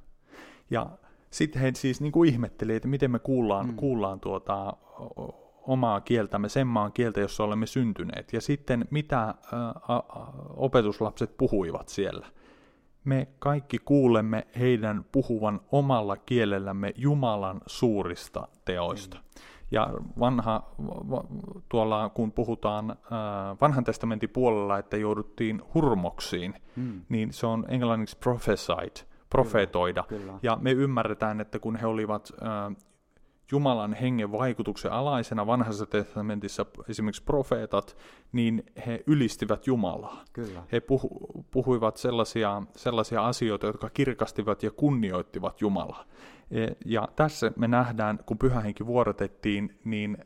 Speaker 1: Ja sitten he siis niin kuin ihmetteli, että miten me kuullaan, mm. kuullaan tuota, omaa kieltämme, sen maan kieltä, jossa olemme syntyneet. Ja sitten mitä ä, ä, opetuslapset puhuivat siellä. Me kaikki kuulemme heidän puhuvan omalla kielellämme Jumalan suurista teoista. Ja vanha, tuolla kun puhutaan äh, vanhan testamentin puolella, että jouduttiin hurmoksiin, mm. niin se on englanniksi prophesied, profetoida. Kyllä, kyllä. Ja me ymmärretään, että kun he olivat äh, Jumalan hengen vaikutuksen alaisena vanhassa testamentissa esimerkiksi profeetat, niin he ylistivät Jumalaa.
Speaker 2: Kyllä.
Speaker 1: He puhu, puhuivat sellaisia, sellaisia asioita, jotka kirkastivat ja kunnioittivat Jumalaa. E, ja tässä me nähdään, kun pyhähenki vuorotettiin, niin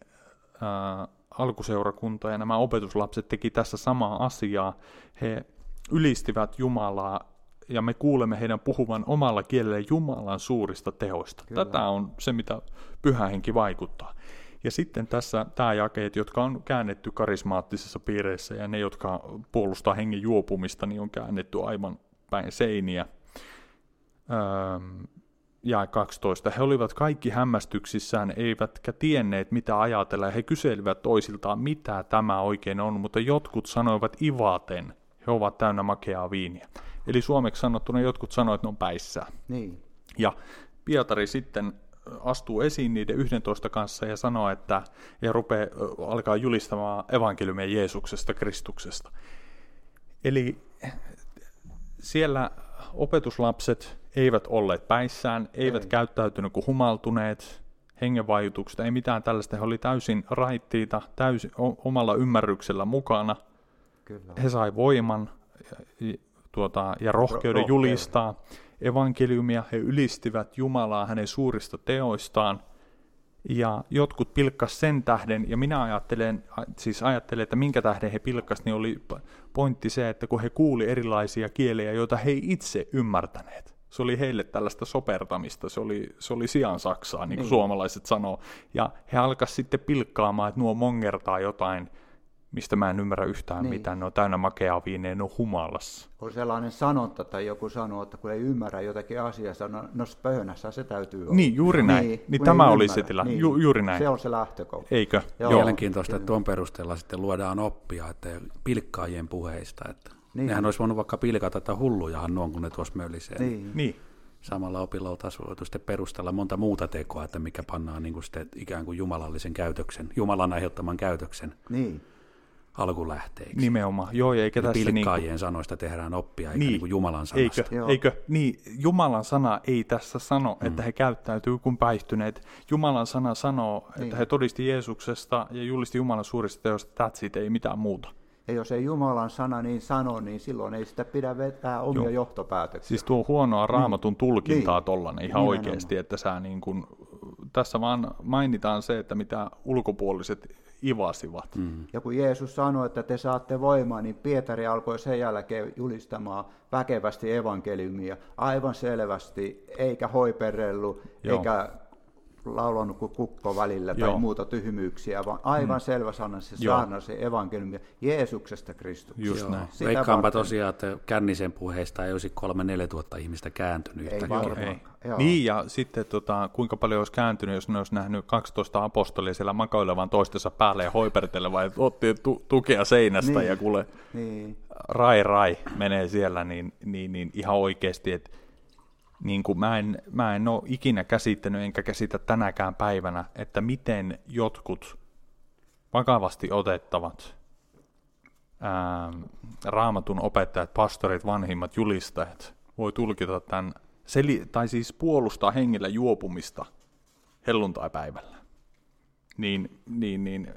Speaker 1: ää, alkuseurakunta ja nämä opetuslapset teki tässä samaa asiaa. He ylistivät Jumalaa ja me kuulemme heidän puhuvan omalla kielellä Jumalan suurista tehoista. Kyllä. Tätä on se, mitä pyhähenki vaikuttaa. Ja sitten tässä tämä jakeet, jotka on käännetty karismaattisessa piireissä ja ne, jotka puolustaa hengen juopumista, niin on käännetty aivan päin seiniä. Öö, ja 12. He olivat kaikki hämmästyksissään, eivätkä tienneet mitä ajatella. He kyselivät toisiltaan, mitä tämä oikein on, mutta jotkut sanoivat ivaten, he ovat täynnä makeaa viiniä. Eli suomeksi sanottuna jotkut sanoivat, että ne on päissään.
Speaker 2: Niin.
Speaker 1: Ja Pietari sitten astuu esiin niiden 11 kanssa ja sanoo, että ja rupeaa, alkaa julistamaan evankeliumia Jeesuksesta, Kristuksesta. Eli siellä opetuslapset eivät olleet päissään, eivät ei. käyttäytyneet kuin humaltuneet, hengenvaikutuksesta, ei mitään tällaista. He oli täysin raittiita, täysin omalla ymmärryksellä mukana. Kyllä. He sai voiman tuota, ja rohkeuden Ro- julistaa evankeliumia. He ylistivät Jumalaa hänen suurista teoistaan. Ja jotkut pilkkas sen tähden, ja minä ajattelen, siis ajattelen, että minkä tähden he pilkkas, niin oli pointti se, että kun he kuuli erilaisia kieliä, joita he itse ymmärtäneet. Se oli heille tällaista sopertamista, se oli, se oli sian saksaa, niin kuin niin. suomalaiset sanoo. Ja he alkaisivat sitten pilkkaamaan, että nuo mongertaa jotain mistä mä en ymmärrä yhtään niin. mitään, ne on täynnä makeaa viineä, ne on humalassa.
Speaker 2: On sellainen sanonta, tai joku sanoo, että kun ei ymmärrä jotakin asiaa, no, no pöhönässä se täytyy olla.
Speaker 1: Niin, juuri näin. Niin, niin tämä oli se tila, niin. Ju, juuri näin.
Speaker 2: Se on se lähtökohta.
Speaker 1: Eikö?
Speaker 3: Joo. Mielenkiintoista, että tuon perusteella sitten luodaan oppia, että pilkkaajien puheista, että niin. nehän olisi voinut vaikka pilkata tätä hullujahan nuon, kun ne tuossa mölisee.
Speaker 1: Niin. niin
Speaker 3: samalla opilla oltaisiin voitu sitten perustella monta muuta tekoa, että mikä pannaan niin kuin sitten ikään kuin jumalallisen käytöksen, Jumalan aiheuttaman käytöksen
Speaker 2: niin
Speaker 3: alkulähteeksi.
Speaker 1: Nimenomaan, joo, eikä tässä
Speaker 3: Pilkkaajien niin kuin... sanoista tehdään oppia, eikä niin, niin kuin Jumalan sanasta.
Speaker 1: Eikö, eikö, niin, Jumalan sana ei tässä sano, mm. että he käyttäytyy kuin päihtyneet. Jumalan sana sanoo, niin. että he todisti Jeesuksesta ja julisti Jumalan suurista teosta, that's it, ei mitään muuta.
Speaker 2: Ja jos ei Jumalan sana niin sano, niin silloin ei sitä pidä vetää omia Joo. johtopäätöksiä.
Speaker 1: Siis tuo huonoa raamatun niin. tulkintaa niin. tollanen ihan niin oikeasti, että sä niin kun, tässä vaan mainitaan se, että mitä ulkopuoliset ivasivat. Mm.
Speaker 2: Ja kun Jeesus sanoi, että te saatte voimaa, niin Pietari alkoi sen jälkeen julistamaan väkevästi evankeliumia aivan selvästi, eikä hoiperellu, Joo. eikä laulanut kuin kukko välillä tai Joo. muuta tyhmyyksiä, vaan aivan mm. selvä sana se saarna, se evankeliumi Jeesuksesta Kristuksesta.
Speaker 3: Just näin. Veikkaanpa tosiaan, että Kännisen puheesta ei olisi kolme neljä tuhatta ihmistä kääntynyt
Speaker 1: ei, ei. Niin, ja sitten tota, kuinka paljon olisi kääntynyt, jos ne olisi nähnyt 12 apostolia siellä makoilevan toistensa päälle ja hoipertelevan, että otti tu- tukea seinästä niin. ja kuule, niin. rai rai menee siellä, niin, niin, niin ihan oikeasti, että niin kuin mä, en, mä en ole ikinä käsittänyt, enkä käsitä tänäkään päivänä, että miten jotkut vakavasti otettavat ää, raamatun opettajat, pastorit, vanhimmat julistajat voi tulkita tämän, seli, tai siis puolustaa hengellä juopumista helluntai-päivällä. Niin, niin, niin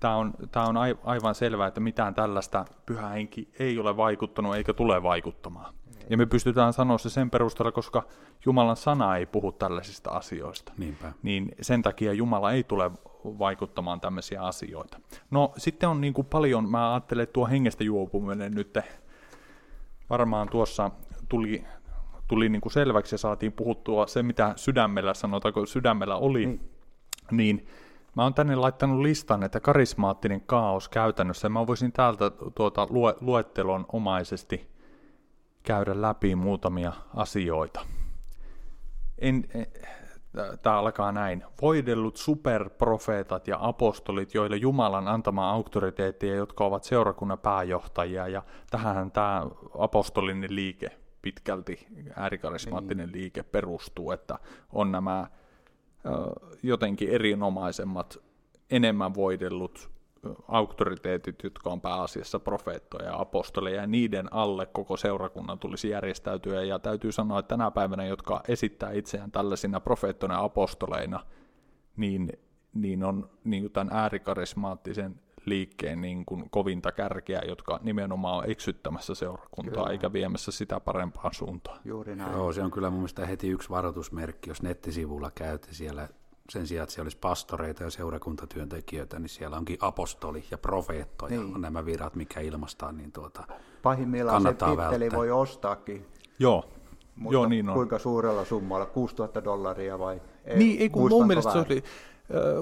Speaker 1: tämä on, tämä on aivan selvää, että mitään tällaista pyhä henki ei ole vaikuttanut eikä tule vaikuttamaan. Ja me pystytään sanoa se sen perusteella, koska Jumalan sana ei puhu tällaisista asioista.
Speaker 3: Niinpä.
Speaker 1: Niin sen takia Jumala ei tule vaikuttamaan tämmöisiä asioita. No sitten on niin kuin paljon, mä ajattelen, että tuo hengestä juopuminen nyt varmaan tuossa tuli, tuli niin kuin selväksi ja saatiin puhuttua se, mitä sydämellä, sanotaanko sydämellä oli, niin, niin Mä oon tänne laittanut listan, että karismaattinen kaos käytännössä. Mä voisin täältä tuota lue, luettelon omaisesti käydä läpi muutamia asioita. En, en, Tämä alkaa näin. Voidellut superprofeetat ja apostolit, joille Jumalan antama auktoriteetti ja jotka ovat seurakunnan pääjohtajia. Ja tähän tämä apostolinen liike pitkälti, äärikarismaattinen niin. liike perustuu, että on nämä jotenkin erinomaisemmat, enemmän voidellut auktoriteetit, jotka on pääasiassa profeettoja ja apostoleja, ja niiden alle koko seurakunnan tulisi järjestäytyä. Ja täytyy sanoa, että tänä päivänä, jotka esittää itseään tällaisina profeettoina ja apostoleina, niin, niin on niin kuin tämän äärikarismaattisen liikkeen niin kuin kovinta kärkeä, jotka nimenomaan on eksyttämässä seurakuntaa kyllä. eikä viemässä sitä parempaan suuntaan.
Speaker 2: Juuri näin.
Speaker 3: Joo, se on kyllä mun mielestä heti yksi varoitusmerkki, jos nettisivulla käytte siellä sen sijaan, että siellä olisi pastoreita ja seurakuntatyöntekijöitä, niin siellä onkin apostoli ja profeettoja niin. on nämä virat, mikä ilmastaan, niin tuota,
Speaker 2: Pahimmillaan se titteli välttää. voi ostaakin.
Speaker 1: Joo,
Speaker 2: Mutta
Speaker 1: Joo niin on.
Speaker 2: kuinka suurella summalla, 6000 dollaria vai?
Speaker 1: Ei, niin, ei kun mun mielestä, se oli,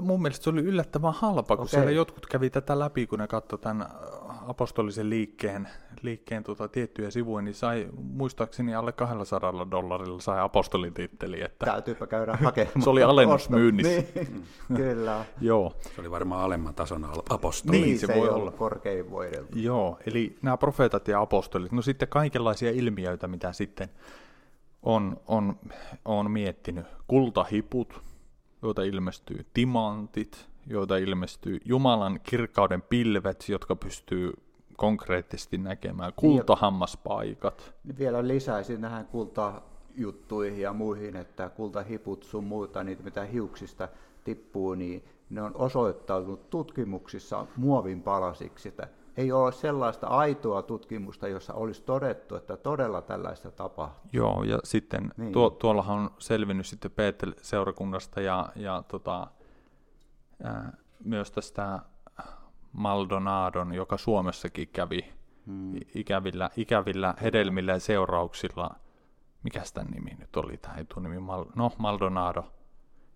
Speaker 1: mun mielestä se oli yllättävän halpa, kun okay. siellä jotkut kävi tätä läpi, kun ne katsoi tämän apostolisen liikkeen, liikkeen tota, tiettyjä sivuja, niin sai muistaakseni alle 200 dollarilla sai apostolin titteli. Että
Speaker 2: Täytyypä käydä hakemaan. [laughs]
Speaker 1: se oli alennusmyynnissä.
Speaker 2: niin, [laughs] kyllä.
Speaker 1: Joo.
Speaker 3: Se oli varmaan alemman tason apostoli.
Speaker 2: Niin, se, se voi olla. korkein voideltu.
Speaker 1: Joo, eli nämä profeetat ja apostolit, no sitten kaikenlaisia ilmiöitä, mitä sitten on, on, on miettinyt. Kultahiput, joita ilmestyy timantit, joita ilmestyy Jumalan kirkkauden pilvet, jotka pystyy konkreettisesti näkemään, kultahammaspaikat.
Speaker 2: Vielä lisäisin näihin kultajuttuihin ja muihin, että kultahiput sun muuta, niitä mitä hiuksista tippuu, niin ne on osoittautunut tutkimuksissa muovin palasiksi. Että ei ole sellaista aitoa tutkimusta, jossa olisi todettu, että todella tällaista tapahtuu.
Speaker 1: Joo, ja sitten niin. tuo, tuollahan on selvinnyt sitten Peetel-seurakunnasta ja, ja tota, myös tästä Maldonadon, joka Suomessakin kävi hmm. ikävillä, ikävillä hedelmillä ja seurauksilla. Mikä tämän nimi nyt oli, tämä etunimi? Mal, no, Maldonado.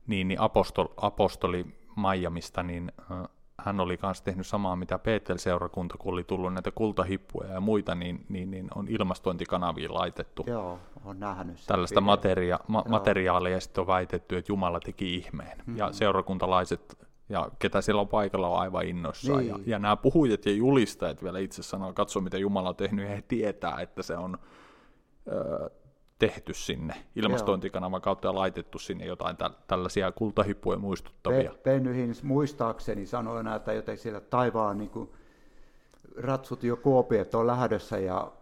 Speaker 1: Niin, niin apostol, apostoli Miamista, niin äh, hän oli myös tehnyt samaa, mitä Peetel-seurakunta, kun oli tullut näitä kultahippuja ja muita, niin, niin, niin on ilmastointikanaviin laitettu
Speaker 2: Joo, on nähnyt
Speaker 1: tällaista materia, ma- materiaalia, ja sitten on väitetty, että Jumala teki ihmeen. Mm-hmm. Ja seurakuntalaiset, ja ketä siellä on paikalla, on aivan innoissaan. Niin. Ja, ja nämä puhujat ja julistajat vielä itse sanoo, katso mitä Jumala on tehnyt, ja he tietää, että se on... Öö, tehty sinne ilmastointikanavan kautta ja laitettu sinne jotain tä- tällaisia kultahippuja muistuttavia. Pe-
Speaker 2: Hins muistaakseni sanoi että joten siellä taivaan niin kuin, ratsut jo kuopiet on lähdössä ja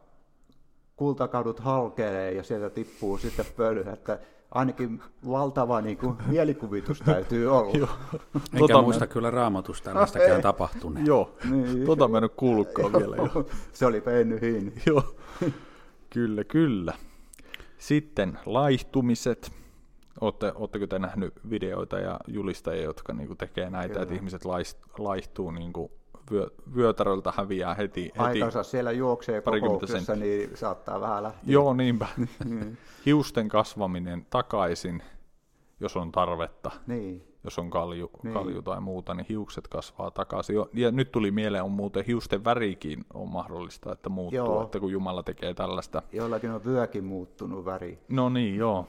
Speaker 2: kultakadut halkelee ja sieltä tippuu sitten pöly, että ainakin valtava niin kuin, mielikuvitus täytyy [laughs] olla. Joo.
Speaker 3: Enkä tota muista mä... kyllä raamatusta tällaistakään tapahtuneen.
Speaker 1: Joo, niin. tota mä en ole kuullutkaan vielä. Jo. [laughs]
Speaker 2: Se oli Penny Hinn. [laughs]
Speaker 1: Joo, kyllä, kyllä. Sitten laihtumiset. Ootte, ootteko te nähnyt videoita ja julistajia, jotka niinku tekee näitä, Kyllä. että ihmiset laihtuu niinku vyö, vyötäröltä häviää heti. heti
Speaker 2: Aikansa siellä juoksee kokouksessa, niin saattaa vähän lähteä.
Speaker 1: Joo, niinpä. [laughs] Niin. Hiusten kasvaminen takaisin, jos on tarvetta.
Speaker 2: Niin
Speaker 1: jos on kalju, niin. kalju tai muuta, niin hiukset kasvaa takaisin. Ja nyt tuli mieleen, on muuten hiusten värikin on mahdollista, että muuttuu, joo. että kun Jumala tekee tällaista.
Speaker 2: Jollakin on vyökin muuttunut väri.
Speaker 1: No niin, joo.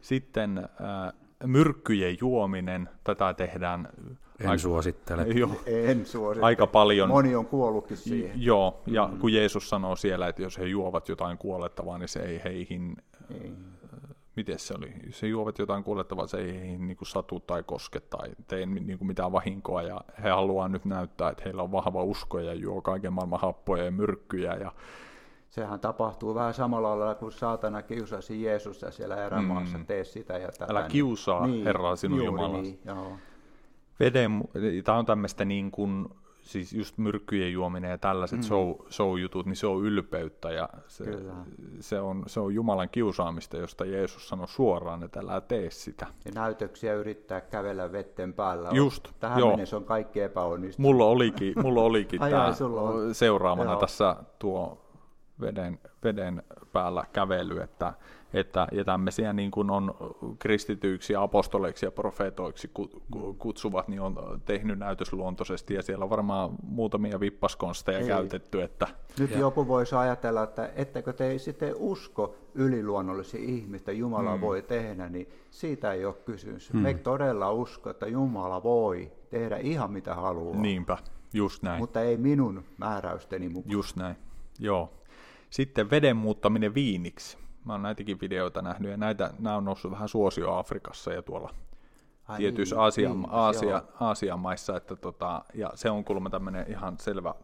Speaker 1: Sitten äh, myrkkyjen juominen, tätä tehdään
Speaker 3: en aika, suosittele.
Speaker 1: Jo,
Speaker 2: en suosittele.
Speaker 1: Aika paljon.
Speaker 2: Moni on kuollutkin siihen.
Speaker 1: Joo, ja mm. kun Jeesus sanoo siellä, että jos he juovat jotain kuolettavaa, niin se ei heihin ei miten se oli, jos he juovat jotain kuolettavaa, se ei heihin niin kuin satu tai koske tai tee niin kuin mitään vahinkoa ja he haluaa nyt näyttää, että heillä on vahva usko ja juo kaiken maailman happoja ja myrkkyjä ja
Speaker 2: Sehän tapahtuu vähän samalla lailla kuin saatana kiusasi Jeesusta siellä erämaassa, mm. tee sitä ja tätä.
Speaker 1: Älä kiusaa niin, Herraa sinun
Speaker 2: Jumalasi. Niin, joo.
Speaker 1: Veden, tämä on tämmöistä niin kuin, siis just myrkkyjen juominen ja tällaiset mm. show, show-jutut, niin se on ylpeyttä ja se, se, on, se on Jumalan kiusaamista, josta Jeesus sanoi suoraan, että älä tee sitä.
Speaker 2: Ja näytöksiä yrittää kävellä vetten päällä.
Speaker 1: Just,
Speaker 2: Tähän joo. mennessä on kaikki epäonnistunut.
Speaker 1: Mulla olikin, mulla olikin [laughs] tämä seuraavana joo. tässä tuo veden, veden päällä kävely, että että, ja tämmöisiä niin kuin on kristityiksi, apostoleiksi ja profeetoiksi kutsuvat, niin on tehnyt näytösluontoisesti, ja siellä on varmaan muutamia vippaskonsteja Ei. käytetty. Että...
Speaker 2: Nyt ja. joku voisi ajatella, että ettekö te sitten usko yliluonnollisia ihmistä, Jumala mm. voi tehdä, niin siitä ei ole kysymys. Mm. Me todella usko, että Jumala voi tehdä ihan mitä haluaa.
Speaker 1: Niinpä, just näin.
Speaker 2: Mutta ei minun määräysteni mukaan.
Speaker 1: Just näin, joo. Sitten veden muuttaminen viiniksi. Mä oon näitäkin videoita nähnyt, ja näitä, nämä on noussut vähän suosio Afrikassa ja tuolla Ai tietyissä niin, Aasian, niin, Aasia, Aasian maissa, että tota, ja se on kuulemma tämmöinen ihan selvä,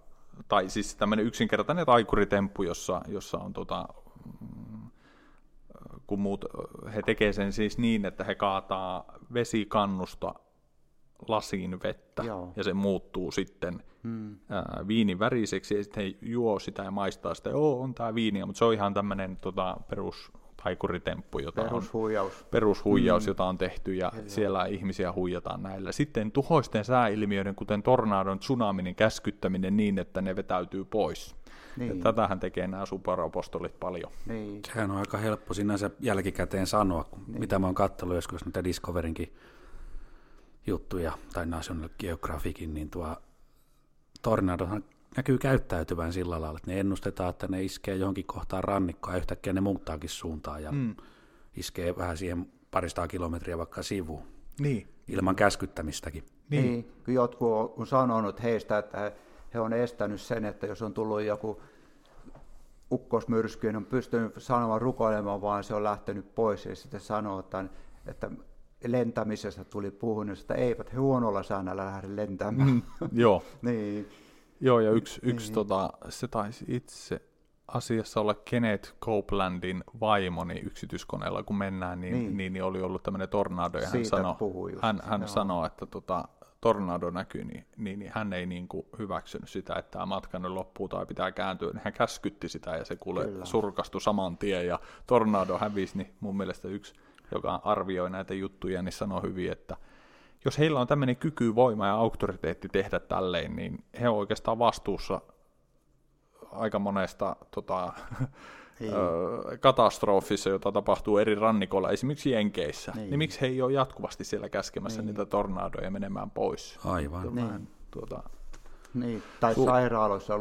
Speaker 1: tai siis tämmöinen yksinkertainen taikuritemppu, jossa, jossa on tota, mm, kun muut, he tekee sen siis niin, että he kaataa vesikannusta lasiin vettä, Joo. ja se muuttuu sitten hmm. ää, viinin väriseksi, ja sitten he juo sitä ja maistaa sitä, joo, on tämä viini, mutta se on ihan tämmöinen tota, perus taikuritemppu, jota
Speaker 2: perushuijaus,
Speaker 1: on, perushuijaus mm. jota on tehty, ja Kyllä. siellä ihmisiä huijataan näillä. Sitten tuhoisten sääilmiöiden, kuten tornadon, tsunaminin käskyttäminen niin, että ne vetäytyy pois. Niin. Ja tätähän tekee nämä superapostolit paljon.
Speaker 3: Niin. Sehän on aika helppo sinänsä jälkikäteen sanoa, kun niin. mitä mä oon katsellut joskus niitä Discoverinkin juttuja, tai National Geographicin, niin tuo tornadohan näkyy käyttäytyvän sillä lailla, että ne ennustetaan, että ne iskee johonkin kohtaan rannikkoa ja yhtäkkiä ne muuttaakin suuntaa ja mm. iskee vähän siihen paristaa kilometriä vaikka sivuun.
Speaker 1: Niin.
Speaker 3: Ilman käskyttämistäkin.
Speaker 2: Niin. niin. Jotkut on sanonut heistä, että he on estänyt sen, että jos on tullut joku ukkosmyrsky, niin on pystynyt sanomaan rukoilemaan, vaan se on lähtenyt pois ja sitten sanoo, että, että lentämisestä tuli puhunut, että eivät he huonolla säännöllä lähde lentämään. Mm,
Speaker 1: joo. [laughs]
Speaker 2: niin.
Speaker 1: Joo, ja yksi, yksi niin. tota, se taisi itse asiassa olla Kenneth Copelandin vaimoni yksityiskoneella, kun mennään, niin, niin. niin, niin oli ollut tämmöinen tornado, ja hän sanoi, hän, hän sanoi, että tota, tornado näkyy, niin, niin, niin hän ei niin kuin hyväksynyt sitä, että tämä matka loppuu tai pitää kääntyä, niin hän käskytti sitä, ja se kuule Kyllä. surkastui saman tien, ja tornado hävisi, niin mun mielestä yksi joka arvioi näitä juttuja, niin sanoo hyvin, että jos heillä on tämmöinen kyky, voima ja auktoriteetti tehdä tälleen, niin he on oikeastaan vastuussa aika monesta tota, niin. katastrofissa, jota tapahtuu eri rannikoilla, esimerkiksi Jenkeissä. Niin. niin miksi he ei ole jatkuvasti siellä käskemässä niin. niitä tornadoja menemään pois?
Speaker 3: Aivan.
Speaker 2: Niin. Tuota, niin, tai Su- sairaaloissa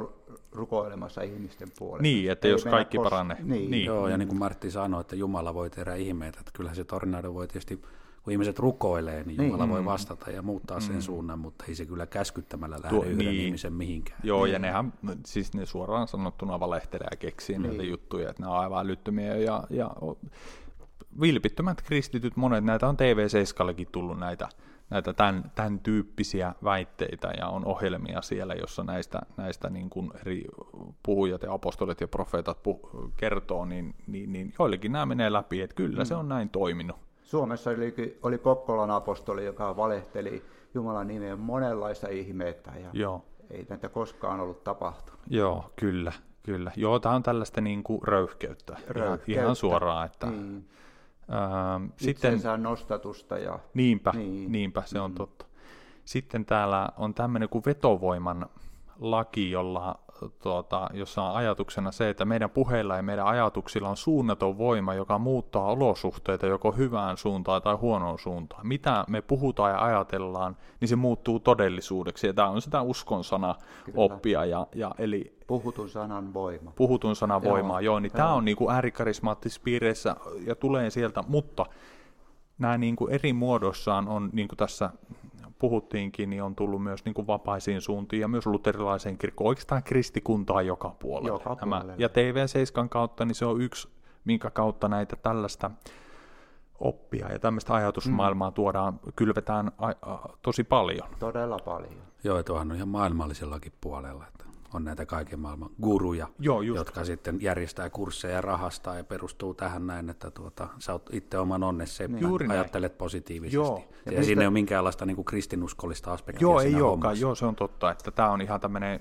Speaker 2: rukoilemassa ihmisten puolesta.
Speaker 1: Niin, että Ei jos kaikki kos- paranee.
Speaker 3: Niin. niin. Joo, ja niin kuin Martti sanoi, että Jumala voi tehdä ihmeitä, että kyllähän se tornado voi tietysti, kun ihmiset rukoilee, niin Jumala niin. voi vastata ja muuttaa mm. sen suunnan, mutta ei se kyllä käskyttämällä lähde Tuo, yhden niin. ihmisen mihinkään.
Speaker 1: Joo, niin. ja nehän, siis ne suoraan sanottuna valehtelee ja keksii niin. näitä juttuja, että ne on aivan älyttömiä ja, ja vilpittömät kristityt, monet näitä on TV7 tullut näitä näitä tämän, tämän tyyppisiä väitteitä ja on ohjelmia siellä, jossa näistä, näistä niin kuin eri puhujat ja apostolit ja profeetat puh- kertoo, niin, niin, niin joillekin nämä menee läpi, että kyllä mm. se on näin toiminut.
Speaker 2: Suomessa oli, oli Kokkolan apostoli, joka valehteli Jumalan nimeen monenlaista ihmeitä ja Joo. ei näitä koskaan ollut tapahtunut.
Speaker 1: Joo, kyllä, kyllä. Joo, tämä on tällaista niin kuin röyhkeyttä, röyhkeyttä. Ihan, ihan suoraan, että... Mm
Speaker 2: Ähm, sitten, nostatusta. Ja,
Speaker 1: niinpä, niin. niinpä, se on mm. totta. Sitten täällä on tämmöinen kuin vetovoiman laki, jolla tuota, jossa on ajatuksena se, että meidän puheilla ja meidän ajatuksilla on suunnaton voima, joka muuttaa olosuhteita joko hyvään suuntaan tai huonoon suuntaan. Mitä me puhutaan ja ajatellaan, niin se muuttuu todellisuudeksi. Ja tämä on sitä uskon sana oppia. Ja, ja, eli,
Speaker 2: puhutun sanan voima.
Speaker 1: Puhutun sanan joo, voimaa, joo. Niin joo. tämä on niin kuin äärikarismaattisissa piireissä ja tulee sieltä, mutta nämä niin kuin eri muodossaan on, niin kuin tässä puhuttiinkin, niin on tullut myös niin kuin vapaisiin suuntiin ja myös luterilaiseen kirkkoon, oikeastaan kristikuntaa joka puolelle.
Speaker 2: Joka puolelle.
Speaker 1: Ja TV7 kautta, niin se on yksi, minkä kautta näitä tällaista oppia ja tämmöistä ajatusmaailmaa mm. tuodaan, kylvetään a, a, tosi paljon.
Speaker 2: Todella paljon.
Speaker 3: Joo, ja tuohan on ihan maailmallisellakin puolella. On näitä kaiken maailman guruja,
Speaker 1: Joo, just.
Speaker 3: jotka sitten järjestää kursseja rahasta ja perustuu tähän näin, että tuota, sä oot itse oman onnessa
Speaker 1: Niin. Juuri näin.
Speaker 3: ajattelet positiivisesti.
Speaker 1: Joo.
Speaker 3: Ja,
Speaker 2: Ja
Speaker 3: ja
Speaker 2: mistä-
Speaker 3: siinä ei ole minkäänlaista niin kuin kristinuskollista aspektia
Speaker 1: Joo,
Speaker 3: siinä
Speaker 1: ei olekaan. Joo, se on totta, että tämä on ihan tämmöinen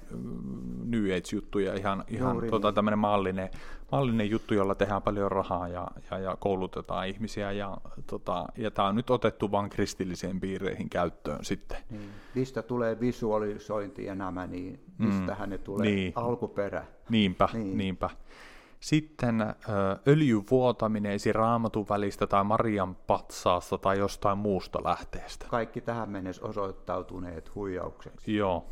Speaker 1: New Age-juttu ja ihan, ihan
Speaker 2: Juuri
Speaker 1: tota,
Speaker 2: niin.
Speaker 1: tämmöinen mallinen, mallinen juttu, jolla tehdään paljon rahaa ja, ja, ja koulutetaan ihmisiä. Ja, tota, ja tämä on nyt otettu vain kristillisiin piireihin käyttöön sitten.
Speaker 2: Niin. Mistä tulee visualisointi ja nämä, niin mistähän ne tulee
Speaker 1: Niin.
Speaker 2: alkuperä.
Speaker 1: Niinpä, niin.
Speaker 2: Niin.
Speaker 1: niinpä. Sitten ö, öljyn vuotaminen esi raamatun välistä tai Marian patsaasta tai jostain muusta lähteestä.
Speaker 2: Kaikki tähän mennessä osoittautuneet huijaukseksi.
Speaker 1: Joo.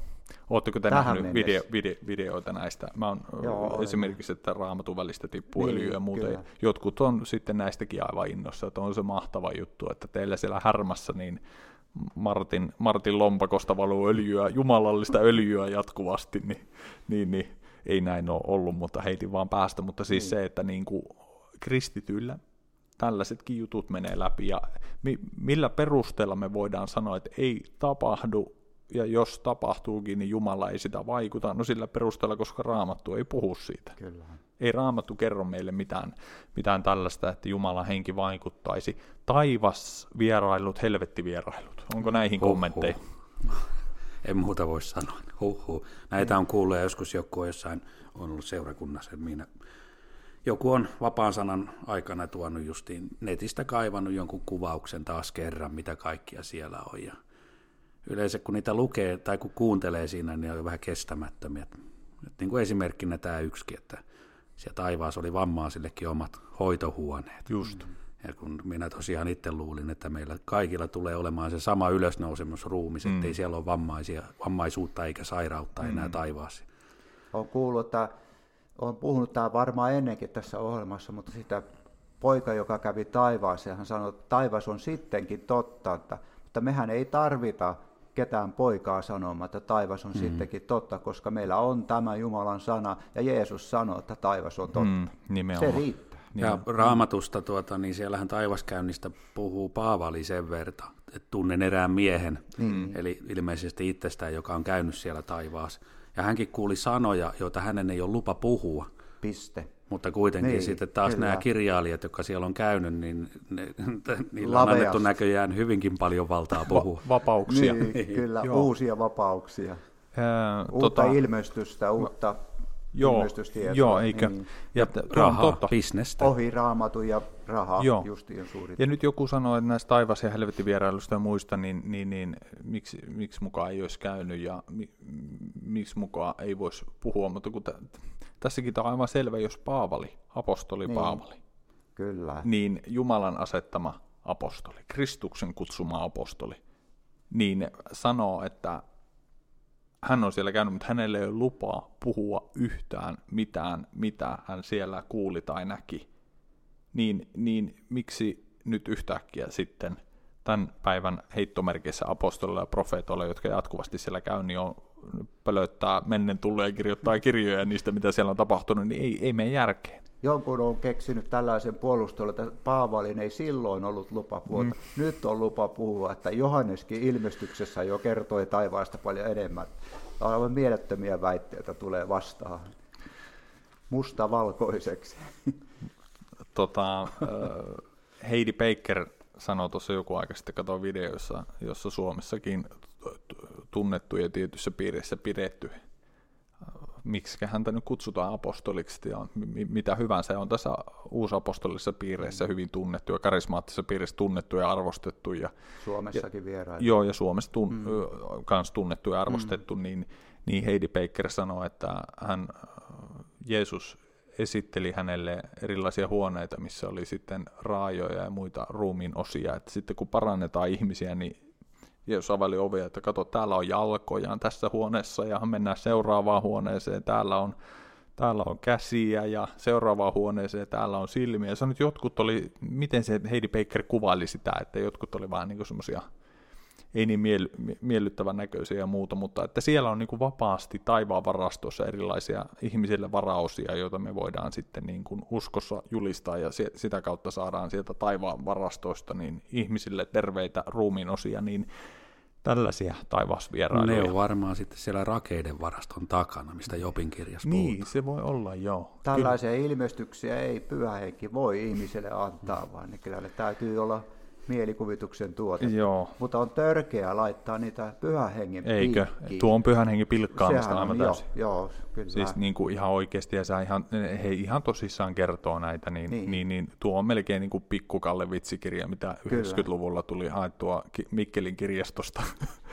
Speaker 1: Oletteko te
Speaker 2: Tähän
Speaker 1: nähneet video, video, videoita näistä? Mä oon
Speaker 2: Joo,
Speaker 1: esimerkiksi, että raamatun välistä tippuu
Speaker 2: Niin,
Speaker 1: öljyä ja muuta.
Speaker 2: kyllä.
Speaker 1: Jotkut on sitten näistäkin aivan innossa, että on se mahtava juttu, että teillä siellä härmässä niin Martin, Martin lompakosta valuu öljyä, jumalallista öljyä jatkuvasti, niin, niin, niin ei näin ole ollut, mutta heitin vaan päästä. Mutta siis
Speaker 2: Niin.
Speaker 1: se, että niin kuin kristityillä tällaisetkin jutut menee läpi ja mi- millä perusteella me voidaan sanoa, että ei tapahdu ja jos tapahtuukin, niin Jumala ei sitä vaikuta. No sillä perusteella, koska Raamattu ei puhu siitä.
Speaker 2: Kyllä.
Speaker 1: Ei Raamattu kerro meille mitään, mitään tällaista, että Jumalan henki vaikuttaisi. Taivas vierailut, helvetti vierailut. Onko näihin
Speaker 3: Huhhuh.
Speaker 1: kommentteja? [laughs]
Speaker 3: En muuta voi sanoa. Huhhuh. Näitä on kuullut ja joskus joku on jossain on ollut seurakunnassa, minä, joku on vapaan sanan aikana tuonut justiin netistä kaivannut jonkun kuvauksen taas kerran, mitä kaikkia siellä on. Ja yleensä kun niitä lukee tai kun kuuntelee siinä, niin on vähän kestämättömiä. Et niin kuin esimerkkinä tämä yksikin, että siellä taivaassa oli vammaisillekin omat hoitohuoneet.
Speaker 1: Just.
Speaker 3: Ja kun minä tosiaan itse luulin, että meillä kaikilla tulee olemaan se sama ylösnousemusruumis, mm. ettei siellä ole vammaisia, vammaisuutta eikä sairautta mm. enää taivaassa.
Speaker 2: Olen kuullut, että olen puhunut tämä varmaan ennenkin tässä ohjelmassa, mutta sitä poika, joka kävi taivaassa, ja hän sanoi, että taivas on sittenkin totta, että, mutta mehän ei tarvita ketään poikaa sanomaan, että taivas on mm. sittenkin totta, koska meillä on tämä Jumalan sana, ja Jeesus sanoo, että taivas on totta.
Speaker 1: Mm,
Speaker 2: Se
Speaker 1: nimenomaan.
Speaker 2: Riittää.
Speaker 3: Ja raamatusta, tuota, niin siellähän taivaskäynnistä puhuu Paavali sen verta, että tunnen erään miehen, mm. eli ilmeisesti itsestään, joka on käynyt siellä taivaassa. Ja hänkin kuuli sanoja, joita hänen ei ole lupa puhua,
Speaker 2: Piste.
Speaker 3: mutta kuitenkin niin,
Speaker 2: Niin,
Speaker 3: sitten taas
Speaker 2: kyllä.
Speaker 3: nämä kirjailijat, jotka siellä on käynyt, niin ne, [laughs] niillä on annettu näköjään hyvinkin paljon valtaa puhua.
Speaker 1: Va- vapauksia.
Speaker 2: Niin, kyllä,
Speaker 1: Joo.
Speaker 2: uusia vapauksia.
Speaker 1: Ää,
Speaker 2: Uutta ilmestystä, uutta
Speaker 1: joo, joo, eikö?
Speaker 2: Niin.
Speaker 1: Ja
Speaker 3: Rahaa,
Speaker 1: totta.
Speaker 3: bisnestä.
Speaker 2: Ohi raamatun ja raha,
Speaker 1: Joo.
Speaker 2: justiin suuri.
Speaker 1: Ja nyt joku sanoo, että näistä taivas- ja helvettivierailusta ja muista, niin, niin, niin miksi, miksi mukaan ei olisi käynyt ja mi, miksi mukaan ei voisi puhua, mutta kun t- tässäkin tämä on aivan selvä, jos Paavali, apostoli
Speaker 2: Niin.
Speaker 1: Paavali,
Speaker 2: Kyllä.
Speaker 1: niin Jumalan asettama apostoli, Kristuksen kutsuma apostoli, niin sanoo, että hän on siellä käynyt, mutta hänelle ei ole lupaa puhua yhtään mitään, mitä hän siellä kuuli tai näki. Niin, niin miksi nyt yhtäkkiä sitten tämän päivän heittomerkissä apostolilla ja profeetoilla, jotka jatkuvasti siellä käy, niin on pölöttää mennen tulleen ja kirjoittaa kirjoja niistä, mitä siellä on tapahtunut, niin ei, ei mene järkeen.
Speaker 2: Jonkun on keksinyt tällaisen puolustelun, että Paavalin ei silloin ollut lupa puhua. Mm. Nyt on lupa puhua, että Johanneskin ilmestyksessä jo kertoi taivaasta paljon enemmän. Aivan mielettömiä väitteitä tulee vastaan. Musta valkoiseksi.
Speaker 1: tota, Heidi Baker sanoi tuossa joku aika sitten, katsoin video, jossa, jossa Suomessakin tunnettuja tietyissä piireissä pidetty. Miksi häntä nyt kutsutaan apostoliksi ja mi- mitä hyvänsä on tässä uusapostolisissa piireissä hyvin tunnettu ja karismaattisissa piireissä tunnettu ja arvostettu. Ja,
Speaker 2: Suomessakin vieraili.
Speaker 1: Joo, ja Suomessa tun, mm. kans tunnettu ja arvostettu, mm. niin, niin Heidi Baker sanoi, että hän, Jeesus esitteli hänelle erilaisia huoneita, missä oli sitten raajoja ja muita ruumiin osia, että sitten kun parannetaan ihmisiä, niin Jeesus aveli ovea, että kato, täällä on jalkoja tässä huoneessa ja mennään seuraavaan huoneeseen, täällä on, täällä on käsiä ja seuraavaan huoneeseen täällä on silmiä. Se nyt jotkut oli, miten se Heidi Baker kuvaili sitä, että jotkut oli vähän niin semmoisia ei niin miel, miellyttävän näköisiä ja muuta, mutta että siellä on niin kuin vapaasti taivaan varastossa erilaisia ihmisille varausia, joita me voidaan sitten niin kuin uskossa julistaa ja se, sitä kautta saadaan sieltä taivaan varastoista niin ihmisille terveitä ruumiinosia, niin tällaisia taivasvierailuja.
Speaker 3: Ne on varmaan sitten siellä rakeiden varaston takana, mistä Jopin kirjassa
Speaker 1: Niin,
Speaker 3: puhutaan.
Speaker 1: se voi olla, joo.
Speaker 2: Tällaisia Kyllä. ilmestyksiä ei pyhähenki voi ihmiselle antaa, vaan ne kyllä ne täytyy olla mielikuvituksen tuote.
Speaker 1: Joo.
Speaker 2: Mutta on törkeää laittaa niitä pyhän hengen
Speaker 1: Eikö?
Speaker 2: piikkiin.
Speaker 1: Tuo on pyhän hengen pilkkaamista
Speaker 2: Sehän
Speaker 1: aivan
Speaker 2: on,
Speaker 1: täysin.
Speaker 2: Joo, joo, kyllä.
Speaker 1: Siis niin kuin ihan oikeasti, ja sä ihan, he ihan tosissaan kertoo näitä, niin, niin.
Speaker 2: Niin.
Speaker 1: niin, tuo on melkein niin kuin pikkukalle vitsikirja, mitä
Speaker 2: Kyllä.
Speaker 1: 90-luvulla tuli haettua Mikkelin kirjastosta.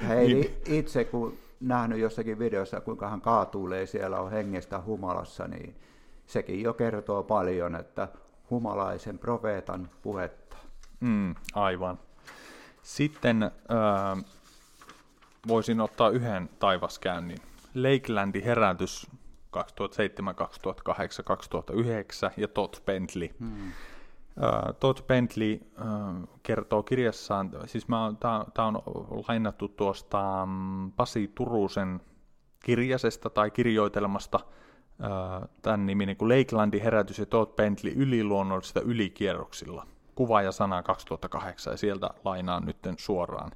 Speaker 2: Heili
Speaker 1: Niin.
Speaker 2: itse, kun nähnyt jossakin videossa, kuinka hän kaatuilee siellä on hengestä humalassa, niin sekin jo kertoo paljon, että humalaisen profeetan puhetta.
Speaker 1: Mm, aivan. Sitten äh, voisin ottaa yhden taivaskäynnin. Lakelandin herätys 2007, 2008, 2009 ja Todd Bentley. Hmm. Uh, Todd Bentley uh, kertoo kirjassaan, siis tämä on lainattu tuosta um, Pasi Turusen kirjasesta tai kirjoitelmasta, uh, tämän nimi kuin Lakelandin herätys ja Todd Bentley yliluonnollisista ylikierroksilla. Kuva ja sana 2008 ja sieltä lainaan nyt suoraan.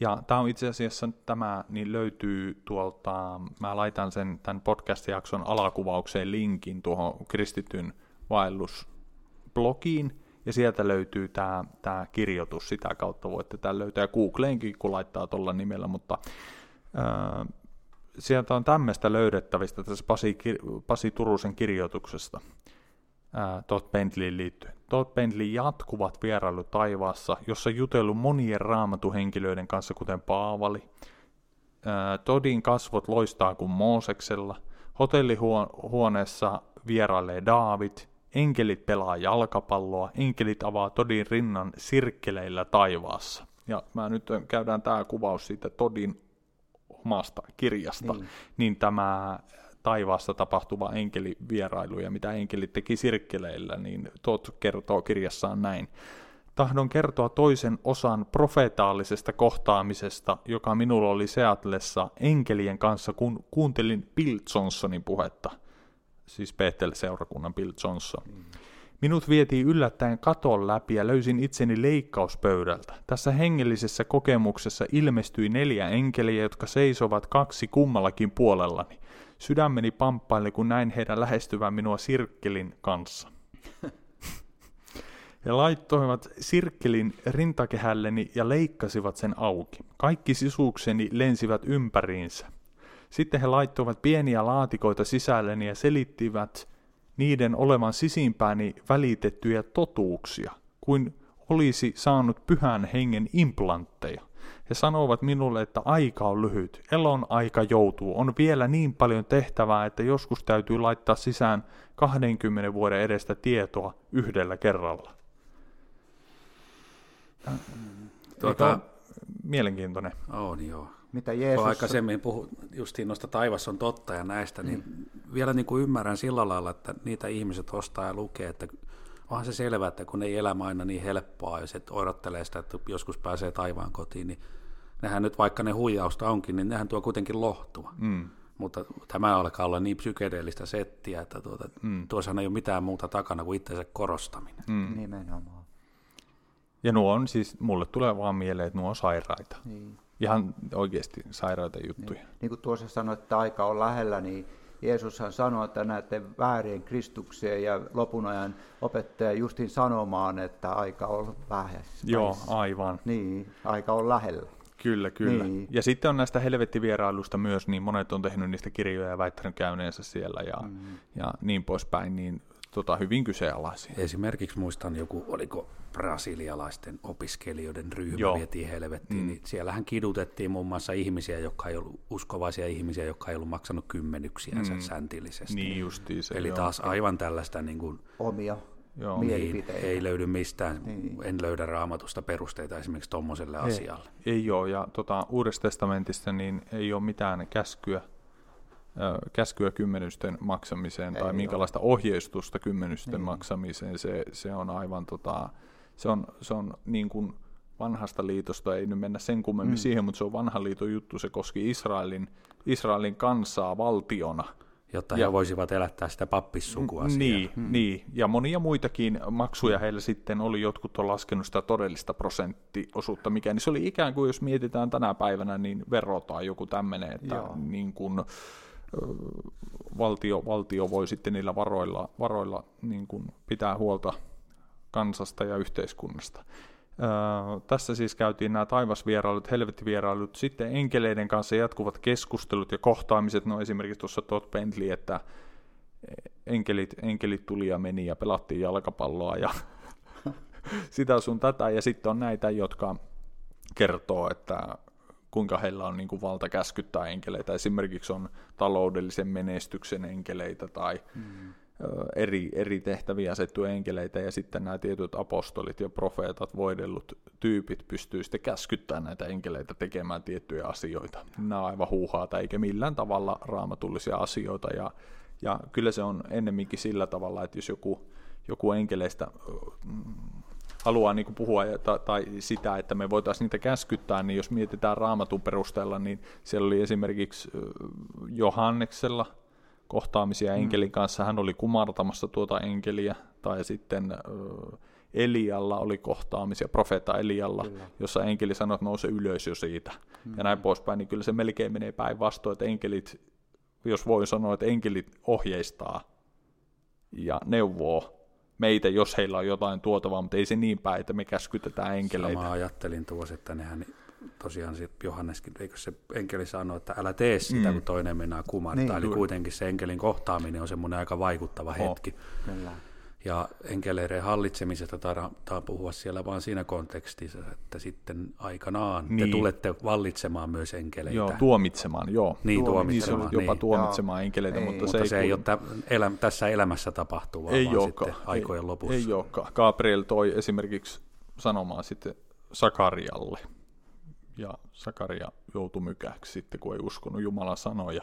Speaker 1: Ja tämä on itse asiassa tämä niin löytyy tuolta, mä laitan sen tämän podcast-jakson alakuvaukseen linkin tuohon kristityn vaellusblogiin, ja sieltä löytyy tämä, tämä kirjoitus, sitä kautta voitte tämän löytää Googleenkin, kun laittaa tuolla nimellä, mutta ää, sieltä on tämmöistä löydettävistä tässä Pasi, Pasi Turusen kirjoituksesta. Todd Bentleyin liittyen. Todd Bentley jatkuvat vierailu taivaassa, jossa jutellut monien raamatuhenkilöiden kanssa, kuten Paavali. Todin kasvot loistaa kuin Mooseksella. Hotellihuoneessa vierailee David. Enkelit pelaa jalkapalloa. Enkelit avaa Todin rinnan sirkkeleillä taivaassa. Ja mä nyt käydään tämä kuvaus siitä Todin omasta kirjasta, niin, niin tämä taivaassa tapahtuva enkelivierailu ja mitä enkelit teki sirkkeleillä, niin Tot kertoo kirjassaan näin. Tahdon kertoa toisen osan profetaalisesta kohtaamisesta, joka minulla oli Seatlessa enkelien kanssa, kun kuuntelin Bill Johnsonin puhetta, siis Bethel-seurakunnan Bill Johnson. Mm. Minut vietiin yllättäen katon läpi ja löysin itseni leikkauspöydältä. Tässä hengellisessä kokemuksessa ilmestyi neljä enkeliä, jotka seisovat kaksi kummallakin puolellani. Sydämeni pamppaili, kun näin heidän lähestyvän minua sirkkelin kanssa. [laughs] He laittoivat sirkkelin rintakehälleni ja leikkasivat sen auki. Kaikki sisuukseni lensivät ympäriinsä. Sitten he laittoivat pieniä laatikoita sisälleni ja selittivät niiden olevan sisimpääni välitettyjä totuuksia, kuin olisi saanut pyhän hengen implantteja. He sanovat minulle, että aika on lyhyt, elon aika joutuu, on vielä niin paljon tehtävää, että joskus täytyy laittaa sisään 20 vuoden edestä tietoa yhdellä kerralla. Tuota, mielenkiintoinen.
Speaker 3: On joo.
Speaker 2: Mitä Jeesus...
Speaker 3: Kun aikaisemmin puhu, justiin noista taivas on totta ja näistä, niin mm. vielä niin kuin ymmärrän sillä lailla, että niitä ihmiset ostaa ja lukee, että onhan se selvää, että kun ei elämä aina niin helppoa, ja se odottelee sitä, että joskus pääsee taivaan kotiin, niin nehän nyt vaikka ne huijausta onkin, niin nehän tuo kuitenkin lohtua. Mm. Mutta tämä alkaa olla niin psykedeellistä settiä, että tuota, mm. tuossa ei ole mitään muuta takana kuin itsensä korostaminen.
Speaker 2: Mm. Nimenomaan.
Speaker 1: Ja nuo on siis, mulle tulee vaan mieleen, että nuo on sairaita. Niin. Ihan oikeasti sairaita juttuja.
Speaker 2: Niin, niin kuin tuossa sanoit, että aika on lähellä, niin Jeesushan sanoi, että näette väärien kristukseen ja lopun ajan opettaja justin sanomaan, että aika on lähes.
Speaker 1: Joo, aivan.
Speaker 2: Niin, aika on lähellä.
Speaker 1: Kyllä, kyllä. Niin. Ja sitten on näistä helvettivierailusta myös, niin monet on tehnyt niistä kirjoja ja väittänyt käyneensä siellä ja, mm. ja niin poispäin, niin tota, hyvin kyseenalaisia.
Speaker 3: Esimerkiksi muistan joku, oliko brasilialaisten opiskelijoiden ryhmä Joo. vietiin helvettiin, mm. niin siellähän kidutettiin muun muassa ihmisiä, jotka ei ollut uskovaisia ihmisiä, jotka ei ollut maksanut kymmenyksiä mm. säntillisesti.
Speaker 1: Niin justiin se.
Speaker 3: Eli joo. taas aivan tällaista niin kuin,
Speaker 2: omia
Speaker 3: Joo. Niin, ei löydy mistään, niin. en löydä raamatusta perusteita esimerkiksi tuommoiselle asialle.
Speaker 1: Ei ole, ja tota, Uudessa testamentissa niin ei ole mitään käskyä, käskyä kymmenysten maksamiseen ei tai minkälaista ole. ohjeistusta kymmenysten niin. maksamiseen. Se, se on aivan, tota, se on, se on niin kuin vanhasta liitosta, ei nyt mennä sen kummemmin mm. siihen, mutta se on vanhan liiton juttu, se koski Israelin, Israelin kansaa valtiona –
Speaker 3: jotta ja, he voisivat elättää sitä pappissukua
Speaker 1: Niin, hmm. niin, ja monia muitakin maksuja heillä sitten oli, jotkut on laskenut sitä todellista prosenttiosuutta, mikä niin se oli ikään kuin, jos mietitään tänä päivänä, niin vero tai joku tämmöinen, että niin kuin, valtio, valtio voi sitten niillä varoilla, varoilla niin kuin pitää huolta kansasta ja yhteiskunnasta. Öö, tässä siis käytiin nämä taivasvierailut, helvettivierailut, sitten enkeleiden kanssa jatkuvat keskustelut ja kohtaamiset, no esimerkiksi tuossa Todd Bentley, että enkelit, enkelit tuli ja meni ja pelattiin jalkapalloa ja [laughs] sitä sun tätä, ja sitten on näitä, jotka kertoo, että kuinka heillä on niin kuin valta käskyttää enkeleitä. Esimerkiksi on taloudellisen menestyksen enkeleitä tai mm eri, eri tehtäviä asettuja enkeleitä, ja sitten nämä tietyt apostolit ja profeetat, voidellut tyypit pystyy sitten käskyttämään näitä enkeleitä tekemään tiettyjä asioita. Nämä on aivan huuhaata, eikä millään tavalla raamatullisia asioita, ja, ja kyllä se on ennemminkin sillä tavalla, että jos joku, joku enkeleistä mm, haluaa niin puhua tai sitä, että me voitaisiin niitä käskyttää, niin jos mietitään raamatun perusteella, niin siellä oli esimerkiksi Johanneksella – kohtaamisia mm. enkelin kanssa. Hän oli kumartamassa tuota enkeliä, tai sitten Elialla oli kohtaamisia, profeetta Elialla, kyllä. jossa enkeli sanoi, että nouse ylös jo siitä, mm. ja näin poispäin, niin kyllä se melkein menee päinvastoin, että enkelit, jos voi sanoa, että enkelit ohjeistaa ja neuvoo meitä, jos heillä on jotain tuotavaa, mutta ei se niin päin, että me käskytetään enkeleitä.
Speaker 3: Samaa ajattelin tuossa, että nehän tosiaan sit Johanneskin, eikö se enkeli sanoi, että älä tee sitä, mm. kun toinen mennään kumartaa. Niin, Eli kyllä. kuitenkin se enkelin kohtaaminen on semmoinen aika vaikuttava Oho. hetki. Kyllä. Ja enkeleiden hallitsemisesta tarvitaan puhua siellä vaan siinä kontekstissa, että sitten aikanaan niin. te tulette vallitsemaan myös enkeleitä.
Speaker 1: Joo, tuomitsemaan, joo.
Speaker 3: Niin, tuomitsemaan.
Speaker 1: Niin, jopa niin. tuomitsemaan joo. enkeleitä,
Speaker 3: ei.
Speaker 1: mutta,
Speaker 3: mutta se,
Speaker 1: se
Speaker 3: ei, ei ole tä, elä, tässä elämässä tapahtuvaa, ei vaan olekaan. sitten aikojen
Speaker 1: ei,
Speaker 3: lopussa.
Speaker 1: Ei olekaan. Gabriel toi esimerkiksi sanomaan sitten Sakarialle, ja Sakaria joutui mykäksi sitten, kun ei uskonut Jumalan sanoja.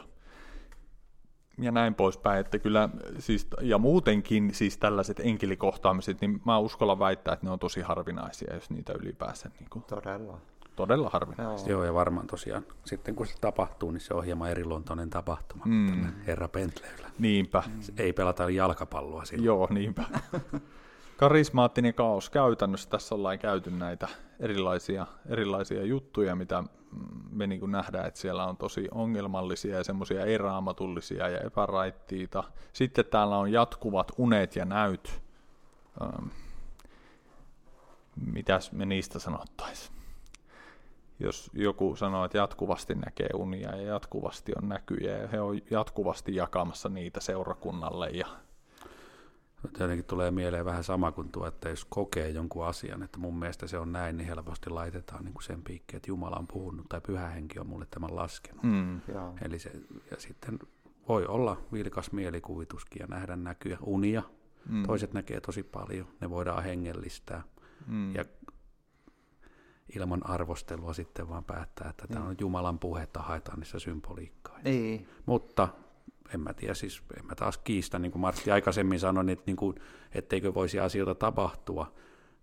Speaker 1: Ja näin poispäin, että kyllä, siis, ja muutenkin siis tällaiset enkelikohtaamiset, niin mä uskallan väittää, että ne on tosi harvinaisia, jos niitä ylipäänsä. Niin kuin,
Speaker 2: Todella.
Speaker 1: Todella harvinaisia.
Speaker 3: Joo. Joo, ja varmaan tosiaan, sitten kun se tapahtuu, niin se on hieman eriluontoinen tapahtuma mm. herra Bentleyllä.
Speaker 1: Niinpä.
Speaker 3: Ei pelata jalkapalloa silloin.
Speaker 1: Joo, niinpä. [laughs] karismaattinen kaos käytännössä. Tässä ollaan käyty näitä erilaisia, erilaisia juttuja, mitä me niin kuin nähdään, että siellä on tosi ongelmallisia ja semmoisia ei-raamatullisia ja epäraittiita. Sitten täällä on jatkuvat unet ja näyt. Ähm, mitäs me niistä sanottaisiin? Jos joku sanoo, että jatkuvasti näkee unia ja jatkuvasti on näkyjä ja he on jatkuvasti jakamassa niitä seurakunnalle ja
Speaker 3: Jotenkin tulee mieleen vähän sama kuin tuo, että jos kokee jonkun asian, että mun mielestä se on näin, niin helposti laitetaan niin kuin sen piikki, että Jumala on puhunut tai pyhä henki on mulle tämän laskenut. Mm, Eli se, ja sitten voi olla vilkas mielikuvituskin ja nähdä näkyä, unia. Mm. Toiset näkee tosi paljon, ne voidaan hengellistää. Mm. Ja ilman arvostelua sitten vaan päättää, että tämä on Jumalan puhetta, haetaan niissä symboliikkaa.
Speaker 2: Niin.
Speaker 3: Mutta en mä tiedä, siis en mä taas kiistä, niin kuin Martti aikaisemmin sanoi, että niin kuin, etteikö voisi asioita tapahtua,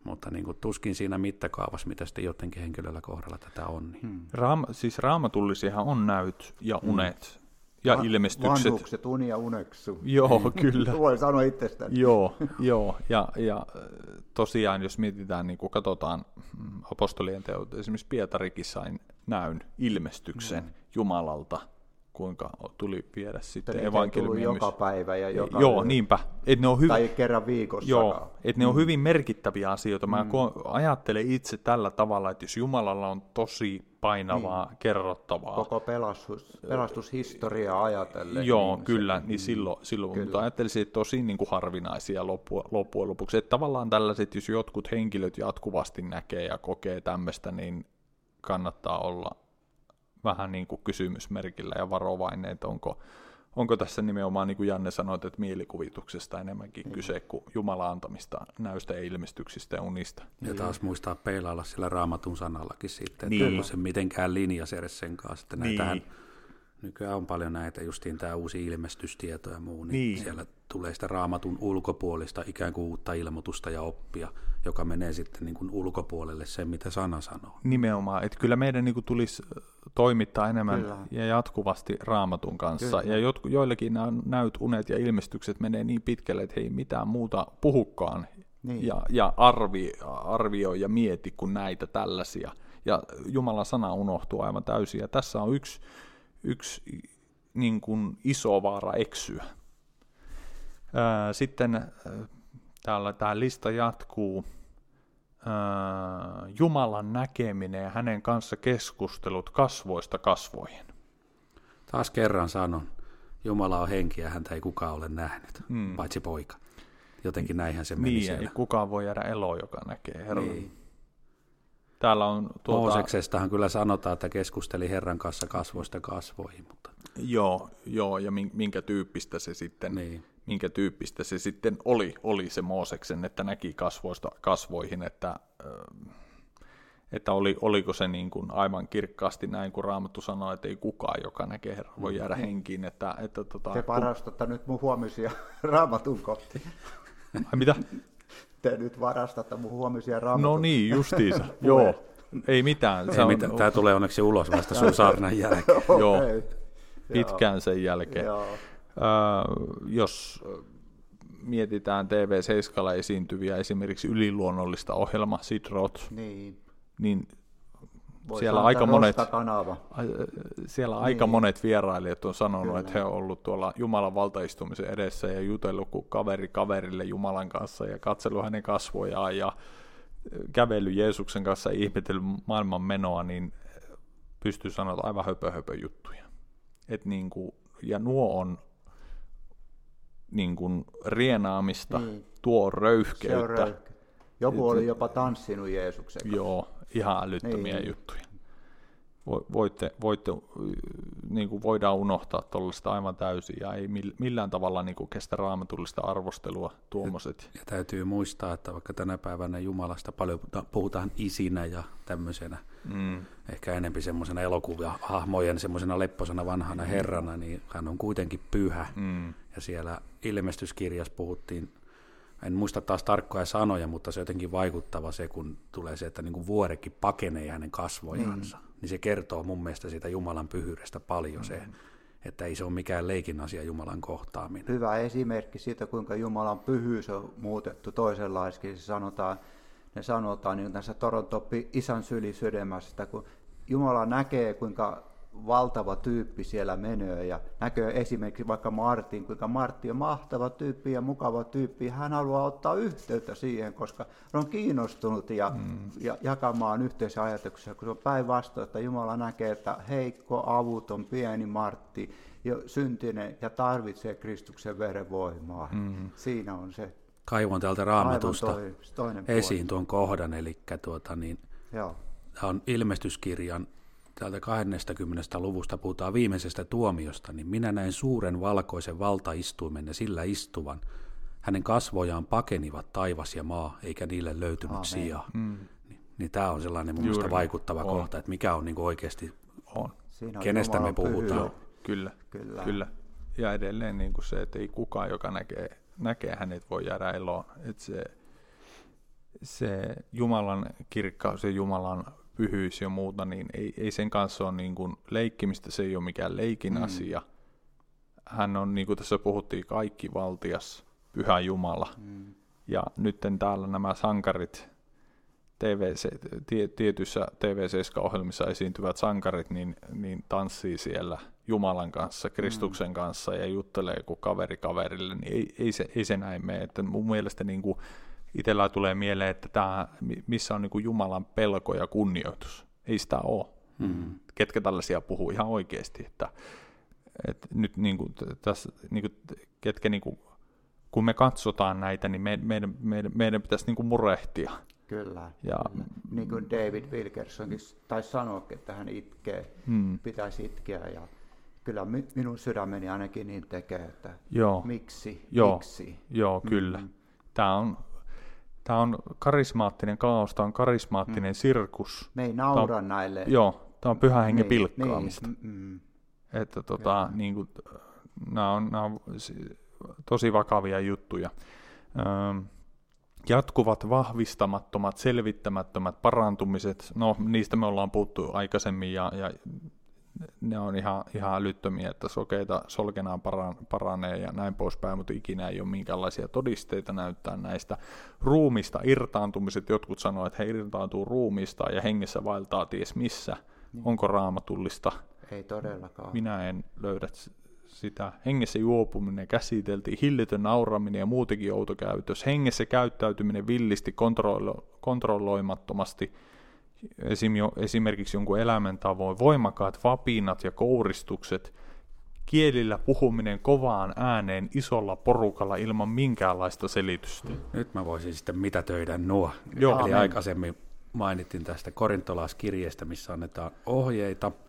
Speaker 3: mutta niin kuin tuskin siinä mittakaavassa, mitä sitten jotenkin henkilöllä kohdalla tätä on. Niin. Hmm.
Speaker 1: Raam, siis raamatullisiahan on näyt ja hmm. unet hmm. ja Va- ilmestykset.
Speaker 2: Vanhukset, uni ja uneksu.
Speaker 1: Joo, niin. kyllä. [laughs]
Speaker 2: Voi sanoa itsestäni.
Speaker 1: joo, joo. Ja, ja tosiaan, jos mietitään, niin kuin katsotaan mm, apostolien teot, esimerkiksi Pietarikin sain näyn ilmestyksen hmm. Jumalalta – kuinka tuli viedä sitten evankeliumia.
Speaker 2: joka päivä ja joka
Speaker 1: Joo, yö. niinpä. Et ne on hyvin,
Speaker 2: tai kerran viikossa.
Speaker 1: Joo, että ne mm. on hyvin merkittäviä asioita. Mä mm. ajattelen itse tällä tavalla, että jos Jumalalla on tosi painavaa, niin. kerrottavaa.
Speaker 2: Koko pelastus, pelastushistoriaa ajatellen.
Speaker 1: Joo, niin kyllä, se, niin silloin, silloin kyllä. mutta ajattelisin, että tosi niin kuin harvinaisia loppu, loppujen lopuksi. Että tavallaan tällaiset, jos jotkut henkilöt jatkuvasti näkee ja kokee tämmöistä, niin kannattaa olla vähän niin kuin kysymysmerkillä ja varovainen, että onko, onko tässä nimenomaan, niin kuin Janne sanoi, että mielikuvituksesta enemmänkin niin. kyse kuin Jumalan antamista näystä ja ilmestyksistä ja unista.
Speaker 3: Ja taas muistaa peilailla sillä raamatun sanallakin sitten, että niin. onko se mitenkään linjas edes sen kanssa. Että näitähän, niin. Nykyään on paljon näitä, justiin tämä uusi ilmestystieto ja muu, niin, niin. siellä tulee sitä raamatun ulkopuolista ikään kuin uutta ilmoitusta ja oppia, joka menee sitten niin kuin ulkopuolelle sen, mitä sana sanoo.
Speaker 1: Nimenomaan, että kyllä meidän niin kuin tulisi toimittaa enemmän kyllä. ja jatkuvasti raamatun kanssa. Kyllä. Ja jot, joillekin nämä näyt, unet ja ilmestykset menee niin pitkälle, että ei mitään muuta puhukaan niin. ja, ja arvi, arvioi ja mieti kuin näitä tällaisia. Ja Jumalan sana unohtuu aivan täysin. Ja tässä on yksi, yksi niin kuin iso vaara eksyä. Sitten täällä tämä lista jatkuu. Jumalan näkeminen ja hänen kanssa keskustelut kasvoista kasvoihin.
Speaker 3: Taas kerran sanon, Jumala on henki ja häntä ei kukaan ole nähnyt, hmm. paitsi poika. Jotenkin näinhän se meni
Speaker 1: niin,
Speaker 3: siellä. Ei
Speaker 1: kukaan voi jäädä eloon, joka näkee Herran. Niin. Täällä on
Speaker 3: tuota... Mooseksestahan kyllä sanotaan, että keskusteli Herran kanssa kasvoista kasvoihin. Mutta...
Speaker 1: Joo, joo, ja minkä tyyppistä se sitten, niin. minkä tyyppistä se sitten oli, oli se Mooseksen, että näki kasvoista kasvoihin, että, että oli, oliko se niin kuin aivan kirkkaasti näin, kun Raamattu sanoi, että ei kukaan, joka näkee Herran, voi jäädä niin. henkiin. Että, että, tota,
Speaker 2: Te parastatte kun... nyt mun huomisia [laughs] Raamatun kohti.
Speaker 1: Ai mitä?
Speaker 2: Te nyt varastatte mun huomisia Raamatun.
Speaker 1: No niin, justiinsa. [laughs] Joo. Ei mitään.
Speaker 3: Ei on... mitään. Tämä tulee onneksi ulos vasta sun saarnan jälkeen.
Speaker 1: okay. [laughs] Joo, pitkään sen jälkeen. Joo. Uh, jos mietitään TV7 esiintyviä esimerkiksi yliluonnollista ohjelma Sidrot, niin, niin siellä aika monet, siellä niin. aika monet vierailijat on sanonut, Kyllä. että he ovat olleet tuolla Jumalan valtaistumisen edessä ja jutellut kuin kaveri kaverille Jumalan kanssa ja katsellut hänen kasvojaan ja kävellyt Jeesuksen kanssa ja ihmetellyt maailman menoa, niin pystyy sanoa aivan höpö, höpö juttuja. Et niin kuin, ja nuo on niin kuin rienaamista, niin. tuo röyhkeyttä. Se on
Speaker 2: Joku oli jopa tanssinut Jeesuksen kanssa.
Speaker 1: Joo, ihan älyttömiä niin. juttuja. Voitte, voitte, niin kuin voidaan unohtaa tuollaista aivan täysin ja ei millään tavalla niin kuin kestä raamatullista arvostelua tuommoiset.
Speaker 3: Ja, ja täytyy muistaa, että vaikka tänä päivänä Jumalasta paljon puhutaan isinä ja tämmöisenä, mm. ehkä enempi semmoisena elokuvahahmojen semmoisena lepposena vanhana mm. herrana, niin hän on kuitenkin pyhä. Mm. Ja siellä ilmestyskirjassa puhuttiin en muista taas tarkkoja sanoja, mutta se on jotenkin vaikuttava se, kun tulee se, että niin kuin vuorekin pakenee hänen kasvojansa. Mm. Niin se kertoo mun mielestä siitä Jumalan pyhyydestä paljon mm. se, että ei se ole mikään leikin asia Jumalan kohtaaminen.
Speaker 2: Hyvä esimerkki siitä, kuinka Jumalan pyhyys on muutettu toisenlaiseksi. Se sanotaan, ne sanotaan niin tässä Torontoppi isän syli sydämästä, kun Jumala näkee, kuinka valtava tyyppi siellä menee ja näkee esimerkiksi vaikka Martin, kuinka Martti on mahtava tyyppi ja mukava tyyppi. Hän haluaa ottaa yhteyttä siihen, koska on kiinnostunut ja, mm. ja jakamaan yhteisiä ajatuksia, kun se on päinvastoin, että Jumala näkee, että heikko, avuton, pieni Martti, jo syntinen ja tarvitsee Kristuksen veren voimaa. Mm. Siinä on se.
Speaker 3: Kaivon täältä raamatusta toi, esiin puoli. tuon kohdan, eli tuota, niin, Joo. tämä on ilmestyskirjan täältä 20. luvusta puhutaan viimeisestä tuomiosta, niin minä näin suuren valkoisen valtaistuimen ja sillä istuvan. Hänen kasvojaan pakenivat taivas ja maa, eikä niille löytynyt Amen. sijaa. Mm. Niin, niin tämä on sellainen mun mielestä vaikuttava on. kohta, että mikä on niin oikeasti, on. Siinä on kenestä me puhutaan.
Speaker 1: Kyllä, kyllä, kyllä. Ja edelleen niin kuin se, että ei kukaan, joka näkee, näkee hänet, voi jäädä eloon. Että se, se Jumalan kirkkaus ja Jumalan pyhyys ja muuta, niin ei, ei sen kanssa ole niin kuin leikkimistä, se ei ole mikään leikin mm. asia. Hän on, niin kuin tässä puhuttiin, kaikki valtias, pyhä Jumala. Mm. Ja nyt täällä nämä sankarit, TVC, tietyissä TV7-ohjelmissa esiintyvät sankarit, niin, niin tanssii siellä Jumalan kanssa, Kristuksen mm. kanssa ja juttelee kuin kaveri kaverille, niin ei, ei, se, ei se näin mene. Että mun mielestä niin kuin itsellä tulee mieleen, että tämä, missä on niin kuin Jumalan pelko ja kunnioitus. Ei sitä ole. Mm. Ketkä tällaisia puhuu ihan oikeasti, että, että nyt niin kuin, tässä, niin kuin, ketkä niin kuin, kun me katsotaan näitä, niin me, meidän, meidän, meidän pitäisi niin kuin murehtia.
Speaker 2: Kyllä. Ja, niin kuin David Wilkersonkin taisi sanoa, että hän itkee, mm. pitäisi itkeä ja kyllä minun sydämeni ainakin niin tekee, että Joo. miksi,
Speaker 1: Joo.
Speaker 2: miksi.
Speaker 1: Joo, kyllä. Mm. Tämä on Tämä on karismaattinen kaos, tämä on karismaattinen mm. sirkus.
Speaker 2: Me ei naura on, näille.
Speaker 1: Joo, tämä on pyhä hengen niin, pilkkaamista. Niin, mm, mm. että tota, niin kuin, nämä, on, nämä on tosi vakavia juttuja. Öö, jatkuvat vahvistamattomat, selvittämättömät parantumiset, no niistä me ollaan puhuttu aikaisemmin ja, ja ne on ihan, ihan älyttömiä, että sokeita solkenaan paranee ja näin poispäin, mutta ikinä ei ole minkäänlaisia todisteita näyttää näistä. Ruumista irtaantumiset, jotkut sanoo, että he irtaantuu ruumista ja hengessä vaeltaa ties missä. Niin. Onko raamatullista?
Speaker 2: Ei todellakaan.
Speaker 1: Minä en löydä sitä. Hengessä juopuminen käsiteltiin, hillitön nauraminen ja muutenkin outokäytös. Hengessä käyttäytyminen villisti, kontrollo- kontrolloimattomasti, esim, esimerkiksi jonkun elämäntavoin, voimakkaat vapinat ja kouristukset, kielillä puhuminen kovaan ääneen isolla porukalla ilman minkäänlaista selitystä.
Speaker 3: Nyt mä voisin sitten mitä töidä nuo. Joo, Eli aikaisemmin mainittiin tästä korintolaiskirjeestä, missä annetaan ohjeita –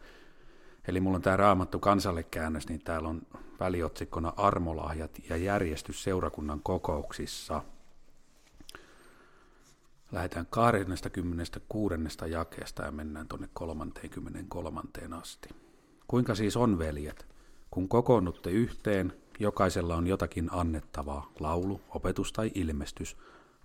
Speaker 3: Eli mulla on tämä raamattu kansalle käännös, niin täällä on väliotsikkona armolahjat ja järjestys seurakunnan kokouksissa. Lähdetään 26. jakeesta ja mennään tuonne 33. asti. Kuinka siis on, veljet? Kun kokoonnutte yhteen, jokaisella on jotakin annettavaa, laulu, opetus tai ilmestys,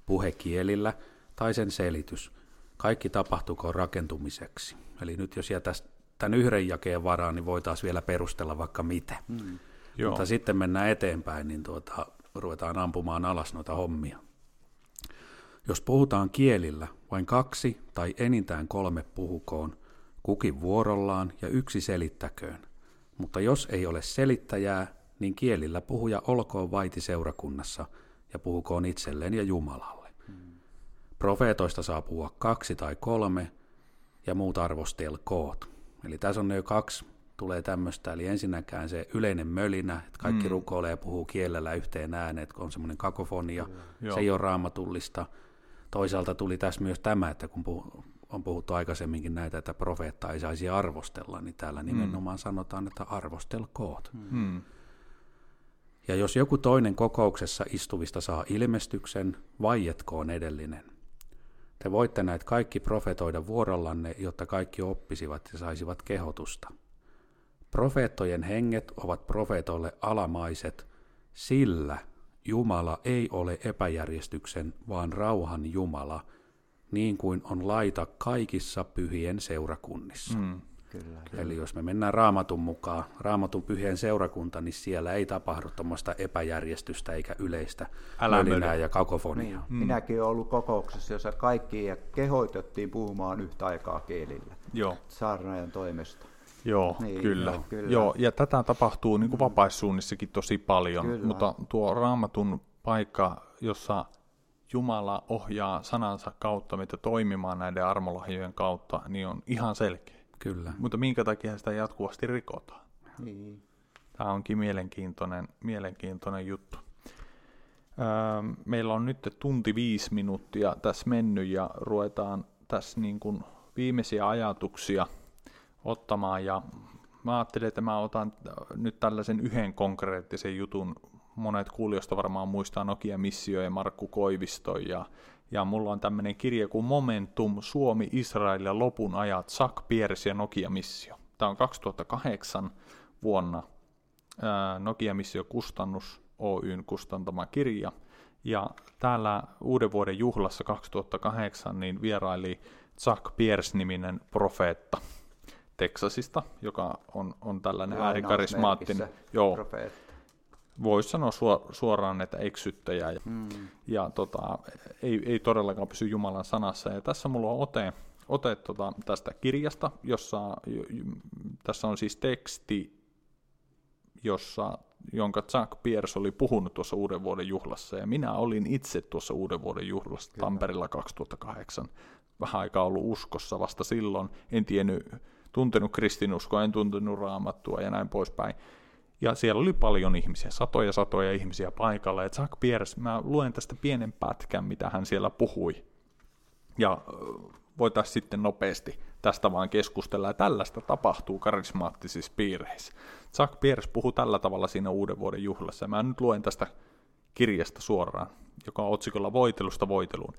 Speaker 3: puhe kielillä tai sen selitys. Kaikki tapahtuko rakentumiseksi. Eli nyt jos jätäisi tämän yhden jakeen varaan, niin voitaisiin vielä perustella vaikka mitä. Mm. Joo. Mutta sitten mennään eteenpäin, niin tuota, ruvetaan ampumaan alas noita hommia. Jos puhutaan kielillä, vain kaksi tai enintään kolme puhukoon, kukin vuorollaan ja yksi selittäköön. Mutta jos ei ole selittäjää, niin kielillä puhuja olkoon vaiti seurakunnassa ja puhukoon itselleen ja Jumalalle. Hmm. Profeetoista saa puhua kaksi tai kolme ja muut arvostelkoot. Eli tässä on ne jo kaksi tulee tämmöistä, eli ensinnäkään se yleinen mölinä, että kaikki mm. rukoilee ja puhuu kielellä yhteen ääneen, että on semmoinen kakofonia, mm. se ei ole raamatullista. Toisaalta tuli tässä myös tämä, että kun puh- on puhuttu aikaisemminkin näitä, että profeetta ei saisi arvostella, niin täällä mm. nimenomaan sanotaan, että arvostelkoot. Mm. Ja jos joku toinen kokouksessa istuvista saa ilmestyksen, vaietkoon edellinen. Te voitte näitä kaikki profetoida vuorollanne, jotta kaikki oppisivat ja saisivat kehotusta. Profeettojen henget ovat profeetoille alamaiset, sillä Jumala ei ole epäjärjestyksen, vaan rauhan Jumala, niin kuin on laita kaikissa pyhien seurakunnissa. Mm. Kyllä, kyllä. Eli jos me mennään raamatun mukaan, raamatun pyhien seurakunta, niin siellä ei tapahdu tuommoista epäjärjestystä eikä yleistä mölinää ja kakofoniaa. Niin.
Speaker 2: Mm. Minäkin olen ollut kokouksessa, jossa kaikki kehoitettiin puhumaan yhtä aikaa kielillä Joo. saarnaajan toimesta.
Speaker 1: Joo, niin, kyllä. Joo, kyllä. Joo, ja tätä tapahtuu niin kuin vapaissuunnissakin tosi paljon, kyllä. mutta tuo raamatun paikka, jossa Jumala ohjaa sanansa kautta mitä toimimaan näiden armolahjojen kautta, niin on ihan selkeä.
Speaker 3: Kyllä.
Speaker 1: Mutta minkä takia sitä jatkuvasti rikotaan? Niin. Tämä onkin mielenkiintoinen, mielenkiintoinen juttu. Öö, meillä on nyt tunti viisi minuuttia tässä mennyt ja ruvetaan tässä niin kuin viimeisiä ajatuksia ottamaan ja mä ajattelin, että mä otan nyt tällaisen yhden konkreettisen jutun. Monet kuulijoista varmaan muistaa Nokia-missio ja Markku Koivisto ja ja mulla on tämmöinen kirja kuin Momentum, Suomi, Israel ja lopun ajat, Chuck Pierce ja Nokia-missio. Tämä on 2008 vuonna Nokia-missio Kustannus Oyn kustantama kirja. Ja täällä uuden vuoden juhlassa 2008 niin vieraili Chuck Pierce-niminen profeetta Teksasista, joka on, on tällainen äärikarismaattinen. Joo, profeetta voisi sanoa suoraan, että eksyttäjä ja, mm. ja tota, ei, ei todellakaan pysy Jumalan sanassa. Ja tässä mulla on ote, ote tota, tästä kirjasta, jossa tässä on siis teksti, jossa, jonka Chuck Pierce oli puhunut tuossa uuden vuoden juhlassa, ja minä olin itse tuossa uuden vuoden juhlassa Kyllä. Tampereella 2008. Vähän aikaa ollut uskossa vasta silloin, en tiennyt, tuntenut kristinuskoa, en tuntenut raamattua ja näin poispäin. Ja siellä oli paljon ihmisiä, satoja satoja ihmisiä paikalla. Ja Chuck Pierce, mä luen tästä pienen pätkän, mitä hän siellä puhui. Ja voitaisiin sitten nopeasti tästä vaan keskustella. Ja tällaista tapahtuu karismaattisissa piireissä. Chuck Pierce puhuu tällä tavalla siinä uuden vuoden juhlassa. Mä nyt luen tästä kirjasta suoraan, joka on otsikolla Voitelusta voiteluun.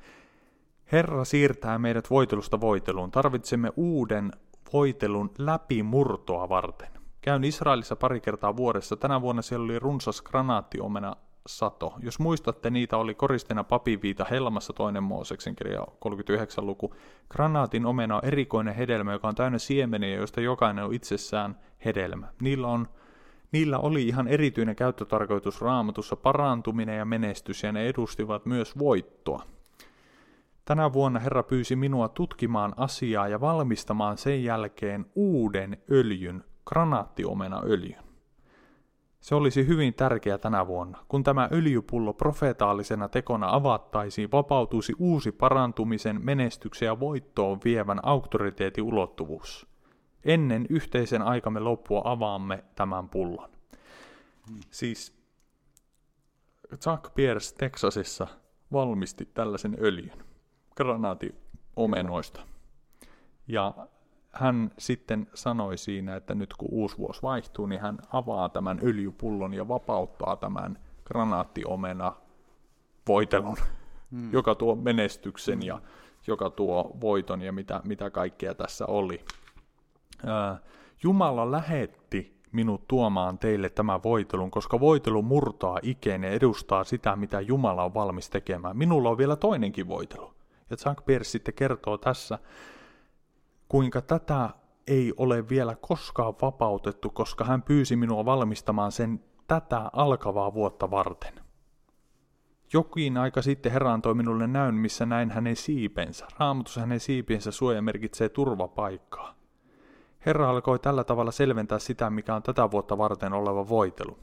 Speaker 1: Herra siirtää meidät voitelusta voiteluun. Tarvitsemme uuden voitelun läpimurtoa varten. Käyn Israelissa pari kertaa vuodessa. Tänä vuonna siellä oli runsas granaattiomena sato. Jos muistatte, niitä oli koristeena papiviita Helmassa toinen Mooseksen kirja 39 luku. Granaatin omena on erikoinen hedelmä, joka on täynnä siemeniä, joista jokainen on itsessään hedelmä. Niillä, on, niillä oli ihan erityinen käyttötarkoitus raamatussa parantuminen ja menestys, ja ne edustivat myös voittoa. Tänä vuonna Herra pyysi minua tutkimaan asiaa ja valmistamaan sen jälkeen uuden öljyn, granaattiomena-öljyn. Se olisi hyvin tärkeä tänä vuonna. Kun tämä öljypullo profeetaalisena tekona avattaisiin, vapautuisi uusi parantumisen, menestyksen ja voittoon vievän auktoriteetin ulottuvuus. Ennen yhteisen aikamme loppua avaamme tämän pullon. Siis Chuck Pierce Texasissa valmisti tällaisen öljyn granaatiomenoista. Ja hän sitten sanoi siinä, että nyt kun uusi vuosi vaihtuu, niin hän avaa tämän öljypullon ja vapauttaa tämän granaattiomena voitelun, hmm. joka tuo menestyksen ja joka tuo voiton ja mitä, mitä kaikkea tässä oli. Jumala lähetti minut tuomaan teille tämän voitelun, koska voitelu murtaa ikeen ja edustaa sitä, mitä Jumala on valmis tekemään. Minulla on vielä toinenkin voitelu. Ja Chuck Pierce sitten kertoo tässä, kuinka tätä ei ole vielä koskaan vapautettu, koska hän pyysi minua valmistamaan sen tätä alkavaa vuotta varten. Jokin aika sitten Herra antoi minulle näyn, missä näin hänen siipensä. Raamatussa hänen siipiensä suoja merkitsee turvapaikkaa. Herra alkoi tällä tavalla selventää sitä, mikä on tätä vuotta varten oleva voitelu.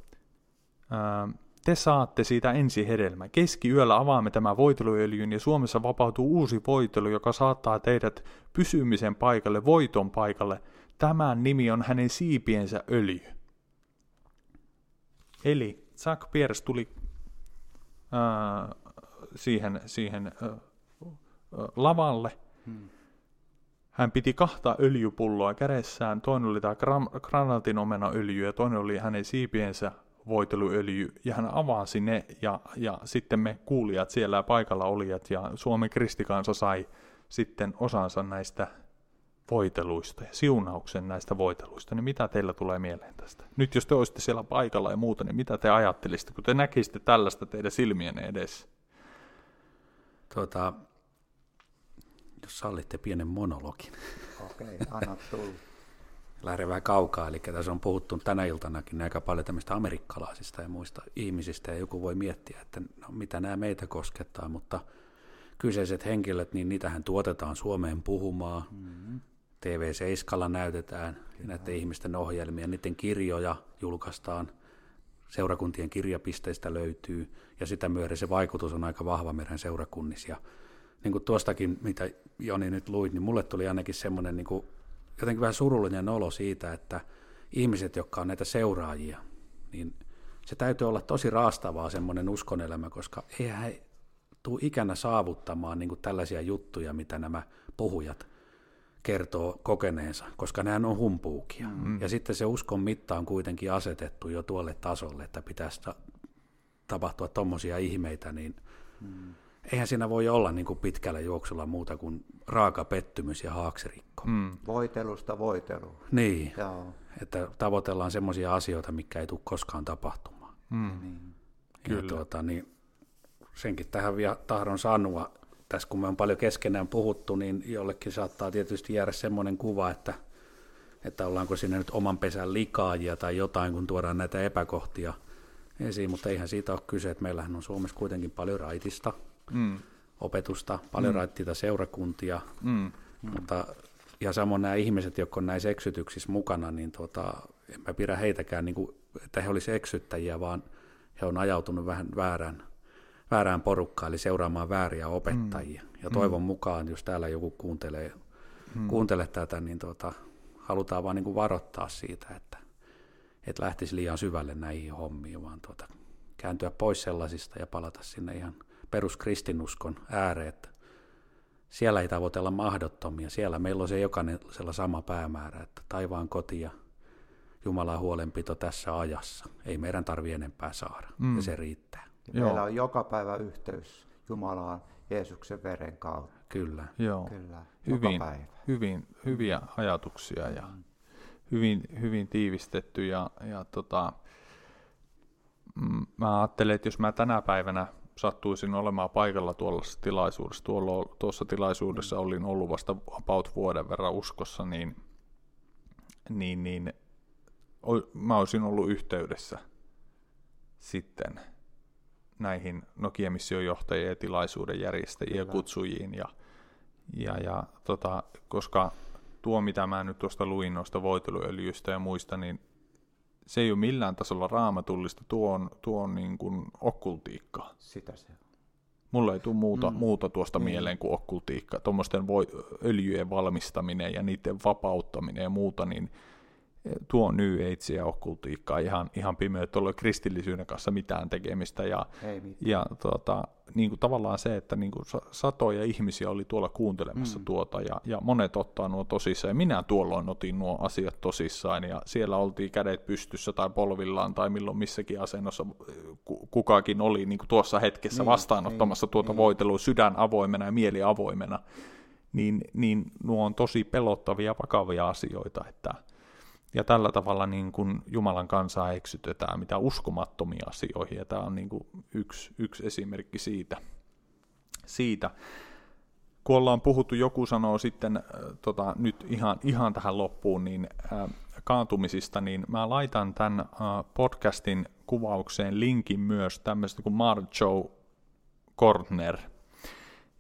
Speaker 1: Te saatte siitä ensi hedelmä. Keskiyöllä avaamme tämän voiteluöljyn ja Suomessa vapautuu uusi voitelu, joka saattaa teidät pysymisen paikalle, voiton paikalle. Tämän nimi on hänen siipiensä öljy. Eli Chuck Pierce tuli ää, siihen, siihen ää, lavalle. Hmm. Hän piti kahta öljypulloa kädessään. Toinen oli tämä öljy ja toinen oli hänen siipiensä voiteluöljy, ja hän avasi ne, ja, ja sitten me kuulijat siellä paikalla olijat, ja Suomen kristikansa sai sitten osansa näistä voiteluista ja siunauksen näistä voiteluista, niin mitä teillä tulee mieleen tästä? Nyt jos te olisitte siellä paikalla ja muuta, niin mitä te ajattelisitte, kun te näkisitte tällaista teidän silmienne edessä?
Speaker 3: Tuota, jos sallitte pienen monologin.
Speaker 2: Okei, okay, anna tulla
Speaker 3: lähden vähän kaukaa, eli tässä on puhuttu tänä iltanakin aika paljon tämmöistä amerikkalaisista ja muista ihmisistä, ja joku voi miettiä, että no, mitä nämä meitä koskettaa, mutta kyseiset henkilöt, niin niitähän tuotetaan Suomeen puhumaan, mm-hmm. TV7 näytetään Kyllä. näiden ihmisten ohjelmia, niiden kirjoja julkaistaan, seurakuntien kirjapisteistä löytyy, ja sitä myöden se vaikutus on aika vahva meidän seurakunnissa. Ja niin kuin tuostakin, mitä Joni nyt luit, niin mulle tuli ainakin semmoinen niin kuin jotenkin vähän surullinen olo siitä, että ihmiset, jotka on näitä seuraajia, niin se täytyy olla tosi raastavaa semmoinen uskonelämä, koska eihän he tule ikänä saavuttamaan niin tällaisia juttuja, mitä nämä puhujat kertoo kokeneensa, koska nämä on humpuukia. Mm. Ja sitten se uskon mitta on kuitenkin asetettu jo tuolle tasolle, että pitäisi tapahtua tuommoisia ihmeitä, niin mm eihän siinä voi olla niin kuin pitkällä juoksulla muuta kuin raaka pettymys ja haaksirikko. Mm.
Speaker 2: Voitelusta voitelu.
Speaker 3: Niin, Joo. että tavoitellaan semmoisia asioita, mikä ei tule koskaan tapahtumaan. Mm. Niin. Kyllä. Ja tuota, niin senkin tähän vielä tahdon sanoa, tässä kun me on paljon keskenään puhuttu, niin jollekin saattaa tietysti jäädä semmoinen kuva, että, että ollaanko siinä nyt oman pesän likaajia tai jotain, kun tuodaan näitä epäkohtia esiin, mutta eihän siitä ole kyse, että meillähän on Suomessa kuitenkin paljon raitista, mm. opetusta, paljon mm. raittiita seurakuntia, mm. mutta ja samoin nämä ihmiset, jotka on näissä eksytyksissä mukana, niin tota, en mä pidä heitäkään, niin kuin, että he olisivat eksyttäjiä, vaan he on ajautunut vähän väärään, väärään porukkaan, eli seuraamaan vääriä opettajia. Mm. Ja toivon mm. mukaan, jos täällä joku kuuntelee, mm. kuuntelee tätä, niin tota, halutaan vaan niin kuin varoittaa siitä, että et lähtisi liian syvälle näihin hommiin, vaan tota, kääntyä pois sellaisista ja palata sinne ihan – peruskristinuskon ääreen, että siellä ei tavoitella mahdottomia. Siellä meillä on se jokaisella sama päämäärä, että taivaan koti ja Jumalan huolenpito tässä ajassa. Ei meidän tarvi enempää saada, mm. ja se riittää.
Speaker 2: Ja meillä on joka päivä yhteys Jumalaan Jeesuksen veren kautta.
Speaker 3: Kyllä.
Speaker 1: Joo. Kyllä. Hyvin, päivä. hyvin, hyviä ajatuksia ja hyvin, hyvin tiivistetty ja, ja tota, mm, mä ajattelen, että jos mä tänä päivänä sattuisin olemaan paikalla tuollaisessa tilaisuudessa, tuolla, tuossa tilaisuudessa olin ollut vasta about vuoden verran uskossa, niin, niin, niin mä olisin ollut yhteydessä sitten näihin Nokia-mission johtajien ja tilaisuuden järjestäjiin ja kutsujiin. Ja, ja, ja tota, koska tuo, mitä mä nyt tuosta luin noista voiteluöljyistä ja muista, niin se ei ole millään tasolla raamatullista, tuo on, tuo on niin kuin okkultiikkaa.
Speaker 2: Sitä se on.
Speaker 1: Mulla ei tule muuta, mm. muuta tuosta niin. mieleen kuin okkultiikka. Tuommoisten öljyjen valmistaminen ja niiden vapauttaminen ja muuta, niin tuo New Age ja okkultiikkaa ihan, ihan pimeä, että ole kristillisyyden kanssa mitään tekemistä. Ja, mitään. ja tuota, niin kuin tavallaan se, että niin kuin satoja ihmisiä oli tuolla kuuntelemassa mm. tuota, ja, ja monet ottaa nuo tosissaan, ja minä tuolloin otin nuo asiat tosissaan, ja siellä oltiin kädet pystyssä tai polvillaan, tai milloin missäkin asennossa kukakin oli niin kuin tuossa hetkessä niin, vastaanottamassa niin, tuota niin. voitelua sydän avoimena ja mieli avoimena, niin, niin nuo on tosi pelottavia, vakavia asioita, että ja tällä tavalla niin kuin Jumalan kansaa eksytetään mitä uskomattomia asioihin, ja tämä on niin kuin yksi, yksi esimerkki siitä. siitä. Kun ollaan puhuttu, joku sanoo sitten äh, tota, nyt ihan, ihan tähän loppuun, niin äh, kaantumisista, niin mä laitan tämän äh, podcastin kuvaukseen linkin myös tämmöistä kuin Marjo Kortner,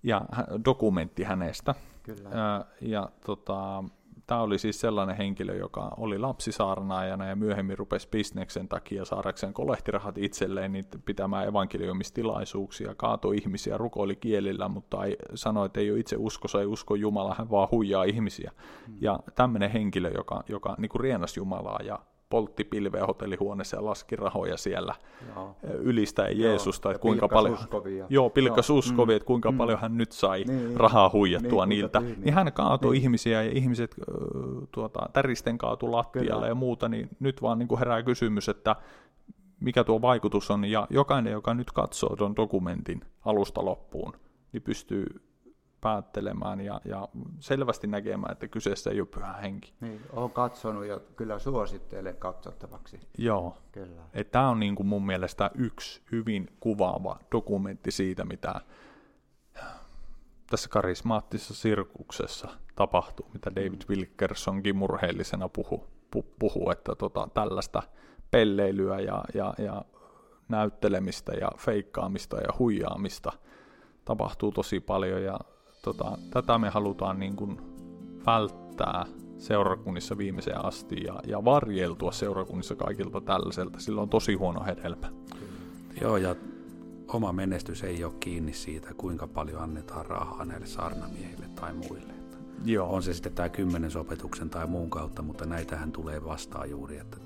Speaker 1: ja dokumentti hänestä. Kyllä. Äh, ja tota, Tämä oli siis sellainen henkilö, joka oli lapsisaarnaajana ja myöhemmin rupesi bisneksen takia saadakseen kolehtirahat itselleen niin pitämään evankeliumistilaisuuksia, kaatoi ihmisiä, rukoili kielillä, mutta ei, sanoi, että ei ole itse uskossa, ei usko Jumala, hän vaan huijaa ihmisiä. Hmm. Ja tämmöinen henkilö, joka, joka niin kuin rienasi Jumalaa ja poltti pilveä hotellihuoneessa ja laski rahoja siellä joo. ylistäen Jeesusta, että kuinka paljon,
Speaker 2: uskovia.
Speaker 1: joo, pilkkas joo. uskovia, mm. että kuinka mm. paljon hän nyt sai niin, rahaa huijattua niin, niiltä. Niin, niin hän kaatoi niin. ihmisiä ja ihmiset tuota, täristen kaatu lattialle Kyllä. ja muuta, niin nyt vaan niin kuin herää kysymys, että mikä tuo vaikutus on, ja jokainen, joka nyt katsoo tuon dokumentin alusta loppuun, niin pystyy päättelemään ja, ja selvästi näkemään, että kyseessä ei ole pyhä henki.
Speaker 2: Niin, olen katsonut ja kyllä suosittelen katsottavaksi.
Speaker 1: Joo, kyllä. tämä on niin kuin mun mielestä yksi hyvin kuvaava dokumentti siitä, mitä tässä karismaattisessa sirkuksessa tapahtuu, mitä David Wilkersonkin murheellisena puhuu, puhuu että tota, tällaista pelleilyä ja, ja, ja näyttelemistä ja feikkaamista ja huijaamista tapahtuu tosi paljon ja tota, tätä me halutaan niin kuin välttää seurakunnissa viimeiseen asti ja, ja varjeltua seurakunnissa kaikilta tällaiselta. Sillä on tosi huono hedelmä.
Speaker 3: Joo, ja oma menestys ei ole kiinni siitä, kuinka paljon annetaan rahaa näille saarnamiehille tai muille. Joo. On se sitten tämä kymmenen sopetuksen tai muun kautta, mutta näitähän tulee vastaan juuri, että,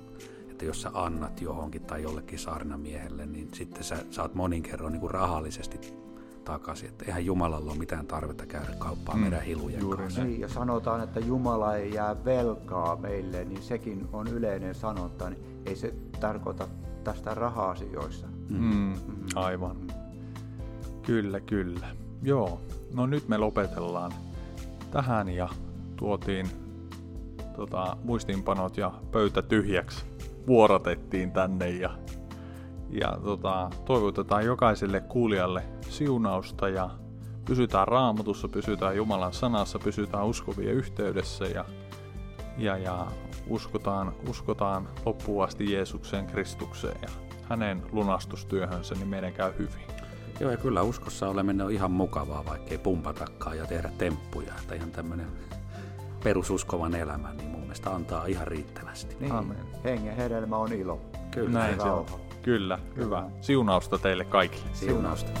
Speaker 3: että jos sä annat johonkin tai jollekin saarnamiehelle, niin sitten sä saat monin kerroin niin kuin rahallisesti takaisin. Että eihän Jumalalla ole mitään tarvetta käydä kauppaa mm. meidän hilujen Juuri kanssa.
Speaker 2: Niin, ja sanotaan, että Jumala ei jää velkaa meille, niin sekin on yleinen sanonta. Niin ei se tarkoita tästä raha-asioissa.
Speaker 1: Mm. Mm. mm. Aivan. Kyllä, kyllä. Joo, no nyt me lopetellaan tähän ja tuotiin tota, muistiinpanot ja pöytä tyhjäksi. Vuorotettiin tänne ja ja tota, toivotetaan jokaiselle kuulijalle siunausta ja pysytään raamatussa, pysytään Jumalan sanassa, pysytään uskovien yhteydessä ja, ja, ja uskotaan, uskotaan loppuun asti Jeesukseen Kristukseen ja hänen lunastustyöhönsä, niin meidän käy hyvin.
Speaker 3: Joo, ja kyllä uskossa oleminen on ihan mukavaa, vaikka ei pumpatakaan ja tehdä temppuja. Että ihan tämmöinen perususkovan elämä, niin mun mielestä antaa ihan riittävästi.
Speaker 2: Niin, Amen. hengen hedelmä on ilo.
Speaker 1: Kyllä. Näin se on. Kyllä, hyvä. Siunausta teille kaikille.
Speaker 3: Siunausta.